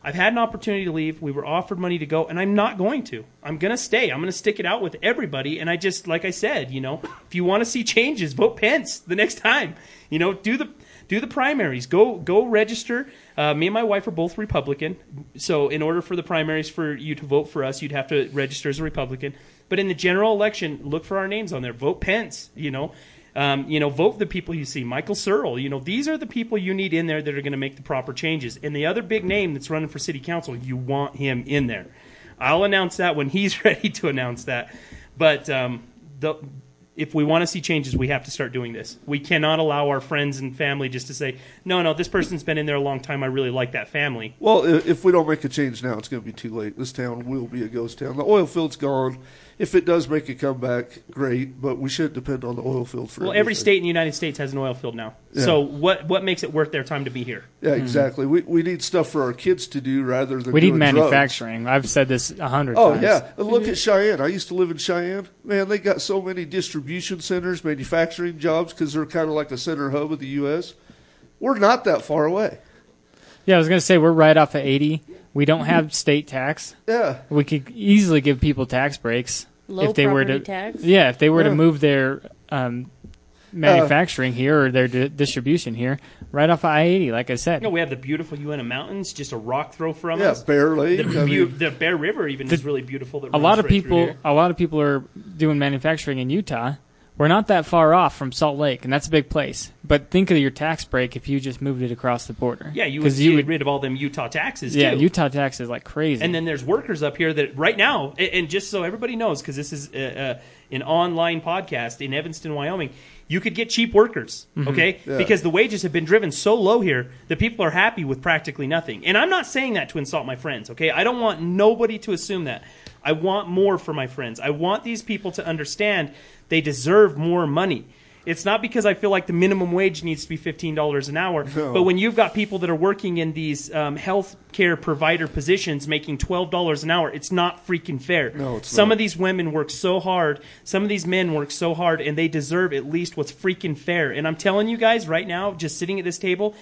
I've had an opportunity to leave. We were offered money to go, and I'm not going to. I'm going to stay. I'm going to stick it out with everybody. And I just, like I said, you know, if you want to see changes, vote Pence the next time. You know, do the do the primaries. Go go register. Uh, me and my wife are both Republican, so in order for the primaries for you to vote for us, you'd have to register as a Republican. But in the general election, look for our names on there. Vote Pence. You know. Um, you know, vote the people you see. Michael Searle, you know, these are the people you need in there that are going to make the proper changes. And the other big name that's running for city council, you want him in there. I'll announce that when he's ready to announce that. But um, the, if we want to see changes, we have to start doing this. We cannot allow our friends and family just to say, no, no, this person's been in there a long time. I really like that family. Well, if we don't make a change now, it's going to be too late. This town will be a ghost town. The oil field's gone. If it does make a comeback, great. But we shouldn't depend on the oil field for Well, every state in the United States has an oil field now. Yeah. So what what makes it worth their time to be here? Yeah, exactly. We we need stuff for our kids to do rather than we need doing drugs. manufacturing. I've said this a hundred Oh times. yeah, And look at Cheyenne. I used to live in Cheyenne. Man, they got so many distribution centers, manufacturing jobs because they're kind of like the center hub of the U.S. we're not that far away. Yeah, I was gonna say we're right off of 80. We don't have state tax. Yeah. We could easily give people tax breaks Low if they were to. tax. Yeah, if they were to move their um, manufacturing here or their di- distribution here, right off of I-80. Like I said, No, we have the beautiful Uinta Mountains, just a rock throw from Yeah, us. Bear Lake. The, I Bu- mean, the Bear River even is really beautiful. That a lot of right people, a lot of people are doing manufacturing in Utah. We're not that far off from Salt Lake, and that's a big place. But think of your tax break if you just moved it across the border. Yeah, you would you get would. rid of all them Utah taxes. Yeah, too. Utah taxes like crazy. And then there's workers up here that right now, and just so everybody knows, because this is uh, uh, an online podcast in Evanston, Wyoming, you could get cheap workers, Mm-hmm. okay? Yeah. Because the wages have been driven so low here that people are happy with practically nothing. And I'm not saying that to insult my friends, okay? I don't want nobody to assume that. I want more for my friends. I want these people to understand they deserve more money. It's not because I feel like the minimum wage needs to be fifteen dollars an hour, No. but when you've got people that are working in these um, health care provider positions making twelve dollars an hour, it's not freaking fair. No, it's some not. of these women work so hard, some of these men work so hard, and they deserve at least what's freaking fair. And I'm telling you guys right now, just sitting at this table,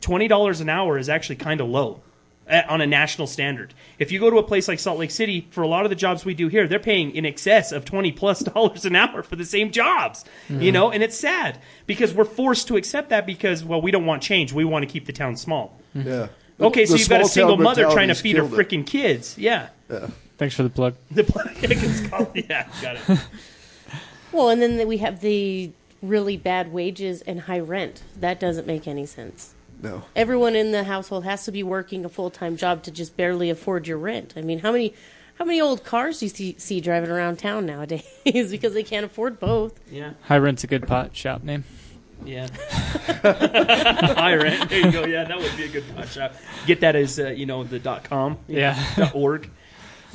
twenty dollars an hour is actually kind of low Uh, on a national standard. If you go to a place like Salt Lake City, for a lot of the jobs we do here, they're paying in excess of twenty plus dollars an hour for the same jobs. You mm-hmm. know, and it's sad because we're forced to accept that because well, we don't want change. We want to keep the town small. Mm-hmm. yeah. Okay, so The you've got a single mother trying to feed her killed it. freaking kids. Yeah. Thanks for the plug. The it's called, yeah, got it. Well, and then we have the really bad wages and high rent. That doesn't make any sense. No. Everyone in the household has to be working a full time job to just barely afford your rent. I mean, how many how many old cars do you see, see driving around town nowadays because they can't afford both? Yeah, High rent's a good pot shop name. yeah. High rent. There you go. Yeah, that would be a good pot shop. Get that as uh, you know the dot com. you Yeah. know, dot org.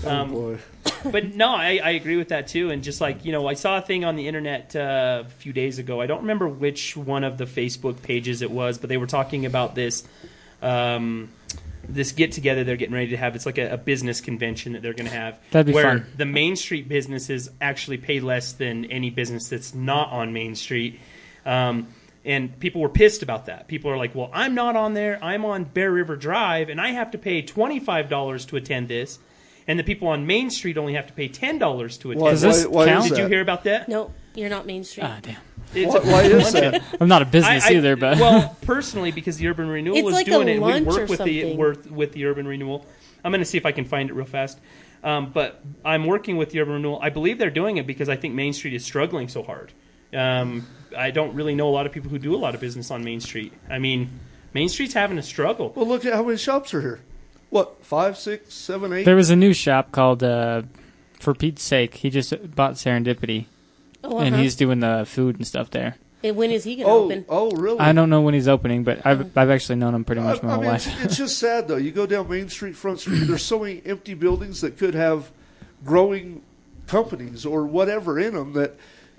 Oh, Um, boy. But no, I, I agree with that too. And just like you know, I saw a thing on the internet uh, a few days ago. I don't remember which one of the Facebook pages it was, but they were talking about this um, this get together they're getting ready to have. It's like a, a business convention that they're going to have, That'd be where fun. the Main Street businesses actually pay less than any business that's not on Main Street. Um, and people were pissed about that. People are like, "Well, I'm not on there. I'm on Bear River Drive, and I have to pay twenty five dollars to attend this." And the people on Main Street only have to pay ten dollars to attend. Why, Does this why, why count? is Did you that? hear about that? No, you're not Main Street. Ah, damn. It's Why, a- why is that? I'm not a business I- I- either, but well, personally, because the urban renewal It's was like a doing it, we lunch work or with the something. work with the urban renewal. I'm going to see if I can find it real fast. Um, but I'm working with the urban renewal. I believe they're doing it because I think Main Street is struggling so hard. Um, I don't really know a lot of people who do a lot of business on Main Street. I mean, Main Street's having a struggle. Well, look at how many shops are here. What, five, six, seven, eight? there was a new shop called uh, For Pete's Sake. He just bought Serendipity, Oh, and uh-huh. he's doing the food and stuff there. And when is he going to oh, open? oh, really? I don't know when he's opening, but I've I've actually known him pretty I, much my I whole mean, life. it's, it's just sad though. You go down Main Street, Front Street. There's so many empty buildings that could have growing companies or whatever in them. That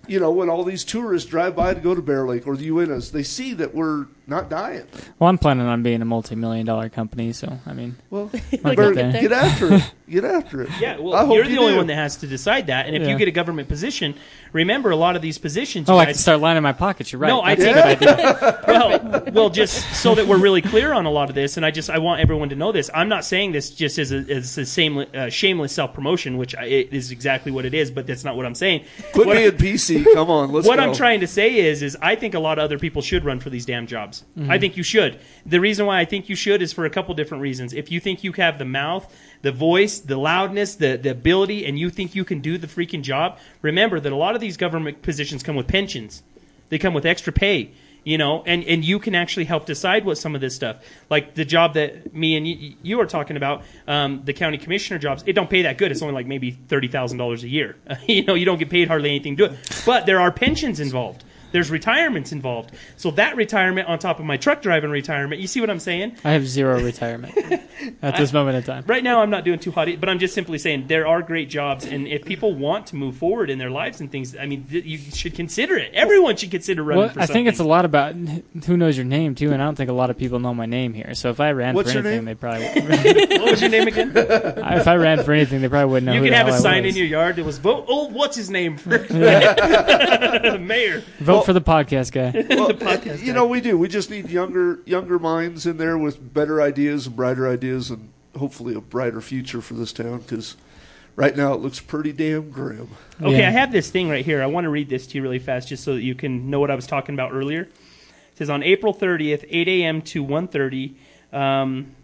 you know, when all these tourists drive by to go to Bear Lake or the Uintas, they see that we're not dying. Well, I'm planning on being a multi-million dollar company, so I mean, Well, Might better get there. get after it. Get after it. Yeah, well, I hope you're you the only do. one that has to decide that. And if Yeah. you get a government position, remember a lot of these positions. oh, you I can guys- start lining my pockets. You're right. No, I That's think a good idea. well, well, just so that we're really clear on a lot of this, and I just I want everyone to know this. I'm not saying this just as a, as a same, uh, shameless self promotion, which I, it is exactly what it is, but that's not what I'm saying. Quit what, being PC. Come on, let's what go. I'm trying to say is, is I think a lot of other people should run for these damn jobs. Mm-hmm. I think you should. The reason why I think you should is for a couple different reasons. If you think you have the mouth, the voice, the loudness, the, the ability, and you think you can do the freaking job, remember that a lot of these government positions come with pensions. They come with extra pay, you know, and, and you can actually help decide what some of this stuff, like the job that me and you, you are talking about, um, the county commissioner jobs. It don't pay that good. It's only like maybe thirty thousand dollars a year. you know, you don't get paid hardly anything to do it, but there are pensions involved. There's retirements involved. So that retirement on top of my truck driving retirement, you see what I'm saying? I have zero retirement at this moment in time. Right now, I'm not doing too hot, but I'm just simply saying there are great jobs, and if people want to move forward in their lives and things, I mean, th- you should consider it. Everyone should consider running Well, for I something. think it's a lot about who knows your name too, and I don't think a lot of people know my name here. So if I ran What's for anything, name? they probably What was your name again? if I ran for anything, they probably wouldn't know. you who can have a sign was. in your yard that was vote. Oh, what's his name for mayor? Vote Well- for the podcast guy. Well, you know, we do. We just need younger younger minds in there with better ideas and brighter ideas, and hopefully a brighter future for this town. Because right now it looks pretty damn grim. Okay, Yeah. I have this thing right here. I want to read this to you really fast just so that you can know what I was talking about earlier. It says on April 30th, 8 a.m. to 1.30, um,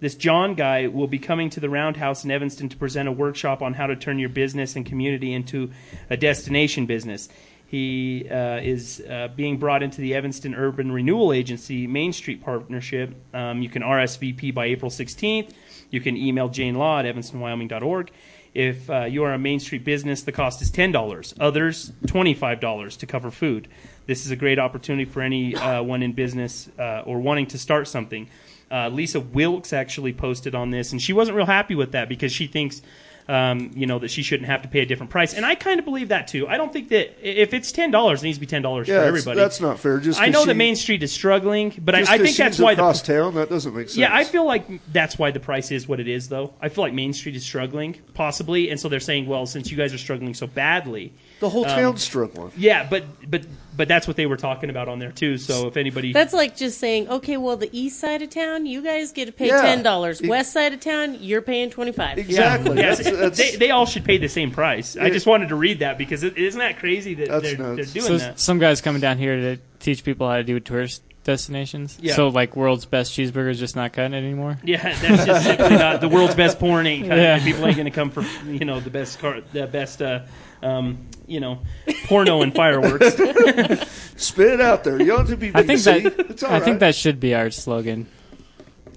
this John guy will be coming to the Roundhouse in Evanston to present a workshop on how to turn your business and community into a destination business. He uh, is uh, being brought into the Evanston Urban Renewal Agency Main Street Partnership. Um, you can RSVP by April 16th. You can email Jane Law at evanstonwyoming.org. If uh, you are a Main Street business, the cost is $10. Others, $25 to cover food. This is a great opportunity for anyone in business uh, or wanting to start something. Uh, Lisa Wilkes actually posted on this, and she wasn't real happy with that because she thinks, um, you know, that she shouldn't have to pay a different price. And I kind of believe that too. I don't think that if it's ten dollars, it needs to be ten dollars Yeah, for everybody. that's not fair. Just I know that Main Street is struggling, but I, I think that's why the across town. That doesn't make sense. yeah, I feel like that's why the price is what it is, though. I feel like Main Street is struggling, possibly, and so they're saying, well, since you guys are struggling so badly, the whole um, town's struggling. yeah, but but but that's what they were talking about on there too. So if anybody, That's like just saying, okay, well, the east side of town, you guys get to pay Yeah. ten dollars. Ex- West side of town, you're paying twenty five. Exactly. Yeah, That's, that's, they, they all should pay the same price. I just wanted to read that because it, isn't that crazy that That's they're, they're nuts. doing So that? some guys coming down here to teach people how to do tourist destinations. Yeah. So like world's best cheeseburger is just not cutting it anymore. Yeah, that's just simply not the world's best porn. Ain't cutting Yeah. People ain't going to come for you know the best car, the best uh, um, you know porno and fireworks. spit it out there. You don't have to be I think PC. that It's all I think that should be our slogan.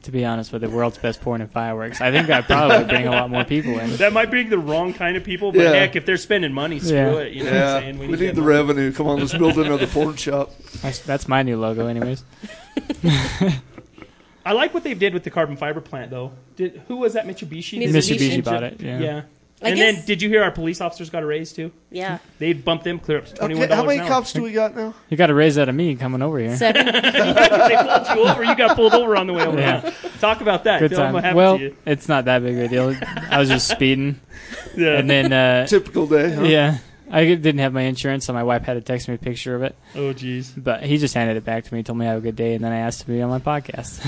To be honest, with the world's best porn and fireworks, I think that probably would bring a lot more people in. that might bring the wrong kind of people, but Yeah. heck, if they're spending money, screw Yeah. it. You know Yeah, what I'm saying? we to need get the money. revenue. Come on, let's build another porn shop. That's, that's my new logo, anyways. I like what they did with the carbon fiber plant, though. Did who was that? Mitsubishi. Mitsubishi. Mitsubishi bought it. Yeah. Yeah. I and guess- then, did you hear our police officers got a raise too? Yeah, They bumped them clear up to twenty Okay, how dollars many an hour. cops do we got now? You got a raise out of me coming over here. seven. they pulled you over. You got pulled over on the way over. Yeah. Talk about that. Good Tell them what time. happened Well, to you. it's not that big of a deal. I was just speeding, Yeah. and then uh, Typical day. Huh? yeah, I didn't have my insurance, so my wife had to text me a picture of it. oh, jeez. But he just handed it back to me, told me have a good day, and then I asked to be on my podcast.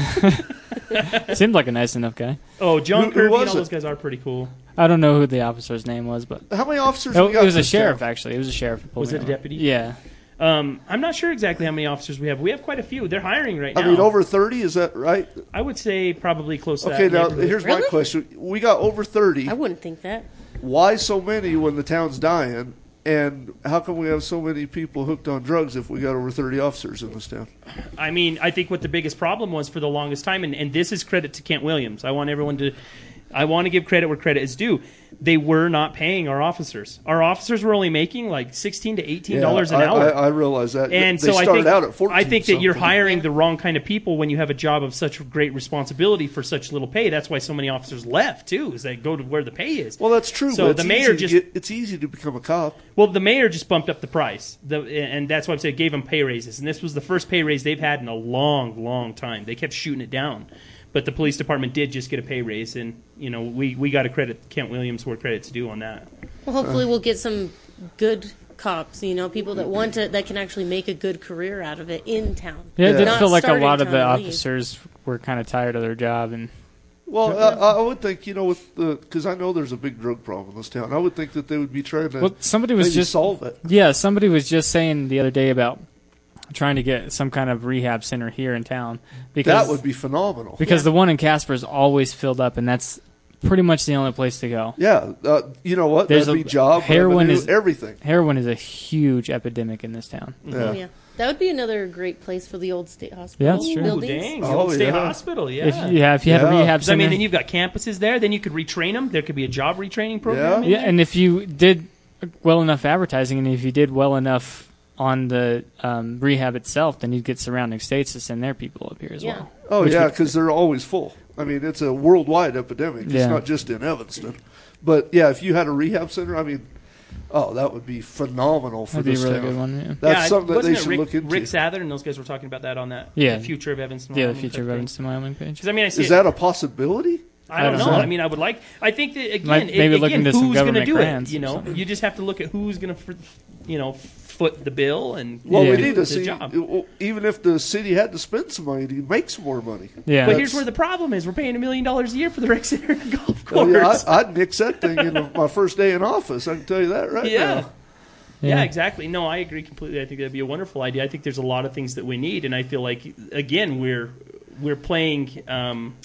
Seemed like a nice enough guy. Oh, John Who- who Kirby was and all it? those guys are pretty cool. I don't know who the officer's name was, but How many officers? oh, we got it was a sheriff. town? Actually, it was a sheriff. Was it a over. deputy? Yeah, Um, I'm not sure exactly how many officers we have. We have quite a few. They're hiring right now. I mean, over thirty. Is that right? I would say probably close to that. Okay, now neighborhood. here's my question: We got over thirty. I wouldn't think that. Why so many when the town's dying? And how come we have so many people hooked on drugs if we got over thirty officers in this town? I mean, I think what the biggest problem was for the longest time, and, and this is credit to Kent Williams. I want everyone to, I want to give credit where credit is due. They were not paying our officers. Our officers were only making like sixteen to eighteen dollars an I, hour. I, I realize that. and they so I think out at 14 I think that you're hiring the wrong kind of people when you have a job of such great responsibility for such little pay. That's why so many officers left too, is they go to where the pay is. Well, that's true. So but the mayor just- get- it's easy to become a cop. Well, the mayor just bumped up the price, the, and that's why I'm saying gave them pay raises. And this was the first pay raise they've had in a long, long time. They kept shooting it down, but the police department did just get a pay raise, and you know we we got to credit Kent Williams where credit's due on that. Well, hopefully, we'll get some good cops. You know, people that want to that can actually make a good career out of it in town. yeah. It did Not feel like a lot of the town leave. officers were kind of tired of their job, and Well, I, I would think you know with the because I know there's a big drug problem in this town. I would think that they would be trying to well, somebody was just solve it. Yeah, somebody was just saying the other day about trying to get some kind of rehab center here in town because That would be phenomenal. because the one in Casper is always filled up, and that's pretty much the only place to go. Yeah, uh, you know what? There's That'd a- be job, heroin revenue, is- everything. Heroin is a huge epidemic in this town. Yeah. Oh, yeah. That would be another great place for the old state hospital. Yeah, that's true. Ooh, dang, Oh, old state yeah. hospital, yeah. If you, yeah, if you had a rehab center, I mean, then you've got campuses there. Then you could retrain them. There could be a job retraining program. Yeah. yeah, and if you did well enough advertising, and if you did well enough on the um, rehab itself, then you'd get surrounding states to send their people up here as Yeah. well. Oh yeah, because they're always full. I mean, it's a worldwide epidemic. It's Yeah. not just in Evanston. But yeah, if you had a rehab center, I mean, oh, that would be phenomenal for That'd be a this really town. good one. Yeah. That's Yeah, something that they should Rick, look into. Rick Sather and those guys were talking about that on that Yeah. the future of Evanston. Yeah, the future of. Evanston, Wyoming page. Because I mean, I see Is it- that a possibility? I don't I know. don't know. I mean, I would like. I think that again, Might- it- maybe look again, into some who's going to government do it? You know, you just have to look at who's going to, you know, foot the bill and Well, Yeah. we do need to the see, job. even if the city had to spend some money to make some more money. Yeah. But here's where the problem is: we're paying a million dollars a year for the rec center and golf course. yeah, I, I'd nix that thing in my first day in office. I can tell you that right yeah. now. Yeah. Yeah. exactly. No, I agree completely. I think that'd be a wonderful idea. I think there's a lot of things that we need, and I feel like again we're we're playing um,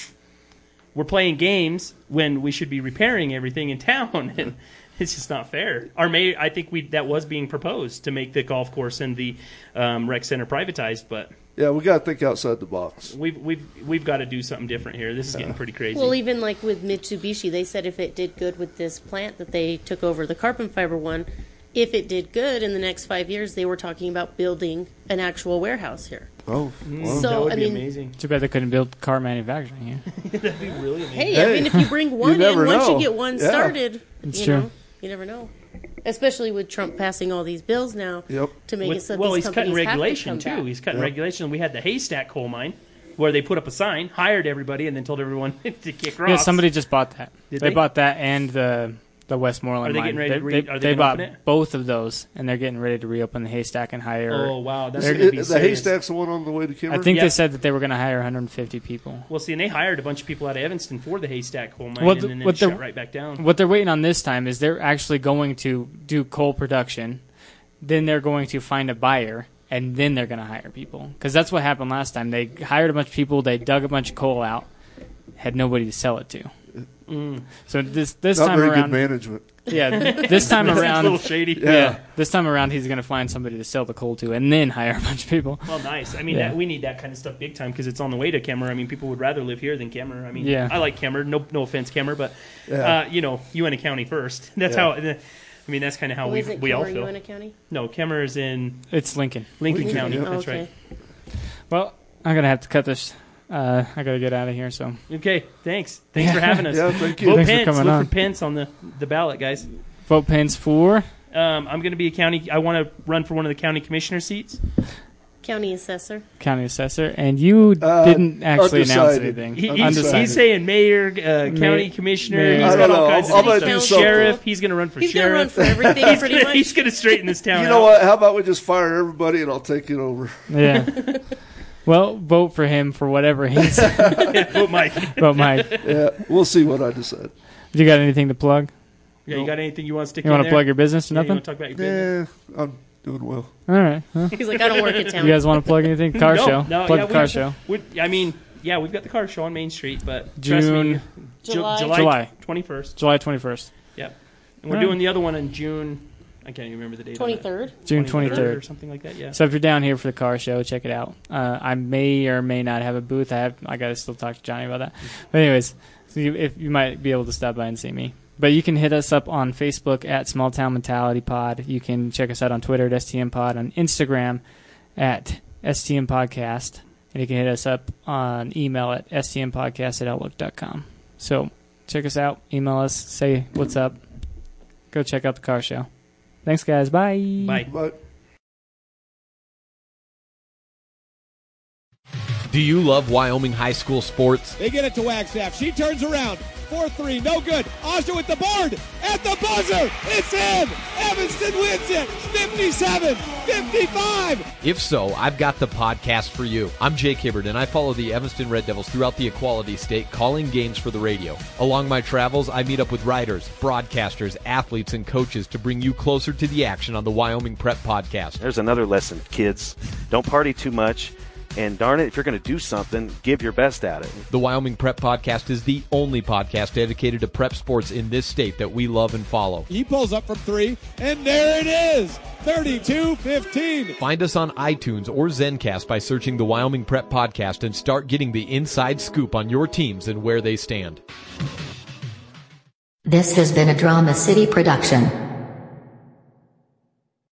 we're playing games when we should be repairing everything in town, and it's just not fair. Our mayor, I think we that was being proposed to make the golf course and the um, rec center privatized, but Yeah, we got to think outside the box. we've we've we've got to do something different here. This is getting pretty crazy. Well, even like with Mitsubishi, they said if it did good with this plant that they took over, the carbon fiber one, if it did good in the next five years, they were talking about building an actual warehouse here. Oh, well, So, that would I be mean- amazing. Too bad they couldn't build car manufacturing here. That'd be really amazing. Hey, Hey, I mean, if you bring one in, once know. you get one Yeah. started, It's you true. know, you never know. Especially with Trump passing all these bills now Yep. to make it With- so well, these he's cutting companies regulation have to come too. back. He's cutting Yep. regulation. We had the haystack coal mine where they put up a sign, hired everybody, and then told everyone to kick rocks. Yeah, somebody just bought that. Did they, they? bought that and the the Westmoreland Are they mine. getting ready to they, re- they- are they they bought open it? both of those, and they're getting ready to reopen the haystack and hire. Oh wow, that's They're- going to be the serious. haystack's the one on the way to Kimmer. I think Yeah. they said that they were going to hire 150 people. Well, see, and they hired a bunch of people out of Evanston for the haystack coal mine, What and the- then, what it the- shut right back down. What they're waiting on this time is they're actually going to do coal production, then they're going to find a buyer, and then they're going to hire people. Because that's what happened last time. They hired a bunch of people, they dug a bunch of coal out, had nobody to sell it to. Mm. So this this Not time very around, good management. yeah, this time That's a around, little shady. yeah. this time around he's going to find somebody to sell the coal to, and then hire a bunch of people. Well, nice. I mean, Yeah. that, we need that kind of stuff big time because it's on the way to Kemmer. I mean, people would rather live here than Kemmer. I mean, Yeah. I like Kemmer. No, no offense, Kemmer, but Yeah. uh, you know, Uinta County first. That's Yeah. how. I mean, that's kind of how Oh, we is it we all Kemmer, feel. Uinta County? No, Kemmer is in It's Lincoln. Lincoln, Lincoln, County. yeah. That's okay. right. Well, I'm going to have to cut this. Uh, I got to get out of here. So Okay, thanks. Thanks for having us. Yeah, thank you. Vote Thanks for Pence. coming Look on. for Pence on the, the ballot, guys. vote Pence for Um, I'm going to be a county. I want to run for one of the county commissioner seats. County assessor. county assessor, and you Uh, didn't actually announce undecided. anything. He, he's, Undecided. he's saying mayor, uh, county commissioner. Mayor. He's I got don't all know. kinds I'm of gonna stuff. do something. Sheriff. He's going to run for He's going to run sheriff. for everything he's pretty gonna, much. he's going to straighten this town. You know out. what? How about we just fire everybody and I'll take it over? Yeah. well, vote for him for whatever he's. Yeah, vote Mike. vote Mike. Yeah, we'll see what I decide. Do you got anything to plug? Yeah, you got anything you want to stick in? You in want to plug your business or Yeah, you nothing? want to talk about your business? Yeah, I'm doing well. All right. Well, He's like, I don't work at town. you guys want to plug anything? Car no, show. No, plug yeah, the car show. we- I mean, yeah, we've got the car show on Main Street, but trust June- me, July. July, July. 21st. July 21st. Yep. And we're Alright. doing the other one in June. I can't even remember the date. 23rd. June 23rd 23rd. or something like that. Yeah. So if you're down here for the car show, check it out. Uh, I may or may not have a booth. I have. I gotta still talk to Johnny about that. But anyways, so you, if you might be able to stop by and see me. But you can hit us up on Facebook at Small Town Mentality Pod. You can check us out on Twitter at STM Pod, on Instagram at STM Podcast, and you can hit us up on email at stmpodcast at outlook.com. So check us out, email us, say what's up. Go check out the car show. Thanks, guys. Bye. Bye. But Do you love Wyoming high school sports? They get it to Wagstaff. She turns around. 4-3, no good. Osher with the board. At the buzzer. It's in. Evanston wins it. 57, 55. If so, I've got the podcast for you. I'm Jake Hibbard, and I follow the Evanston Red Devils throughout the Equality State, calling games for the radio. Along my travels, I meet up with writers, broadcasters, athletes, and coaches to bring you closer to the action on the Wyoming Prep Podcast. There's another lesson, kids. Don't party too much. And darn it, if you're going to do something, give your best at it. The Wyoming Prep Podcast is the only podcast dedicated to prep sports in this state that we love and follow. He pulls up from three, and there it is. 32-15. Find us on iTunes or Zencast by searching the Wyoming Prep Podcast and start getting the inside scoop on your teams and where they stand. This has been a Drama City production.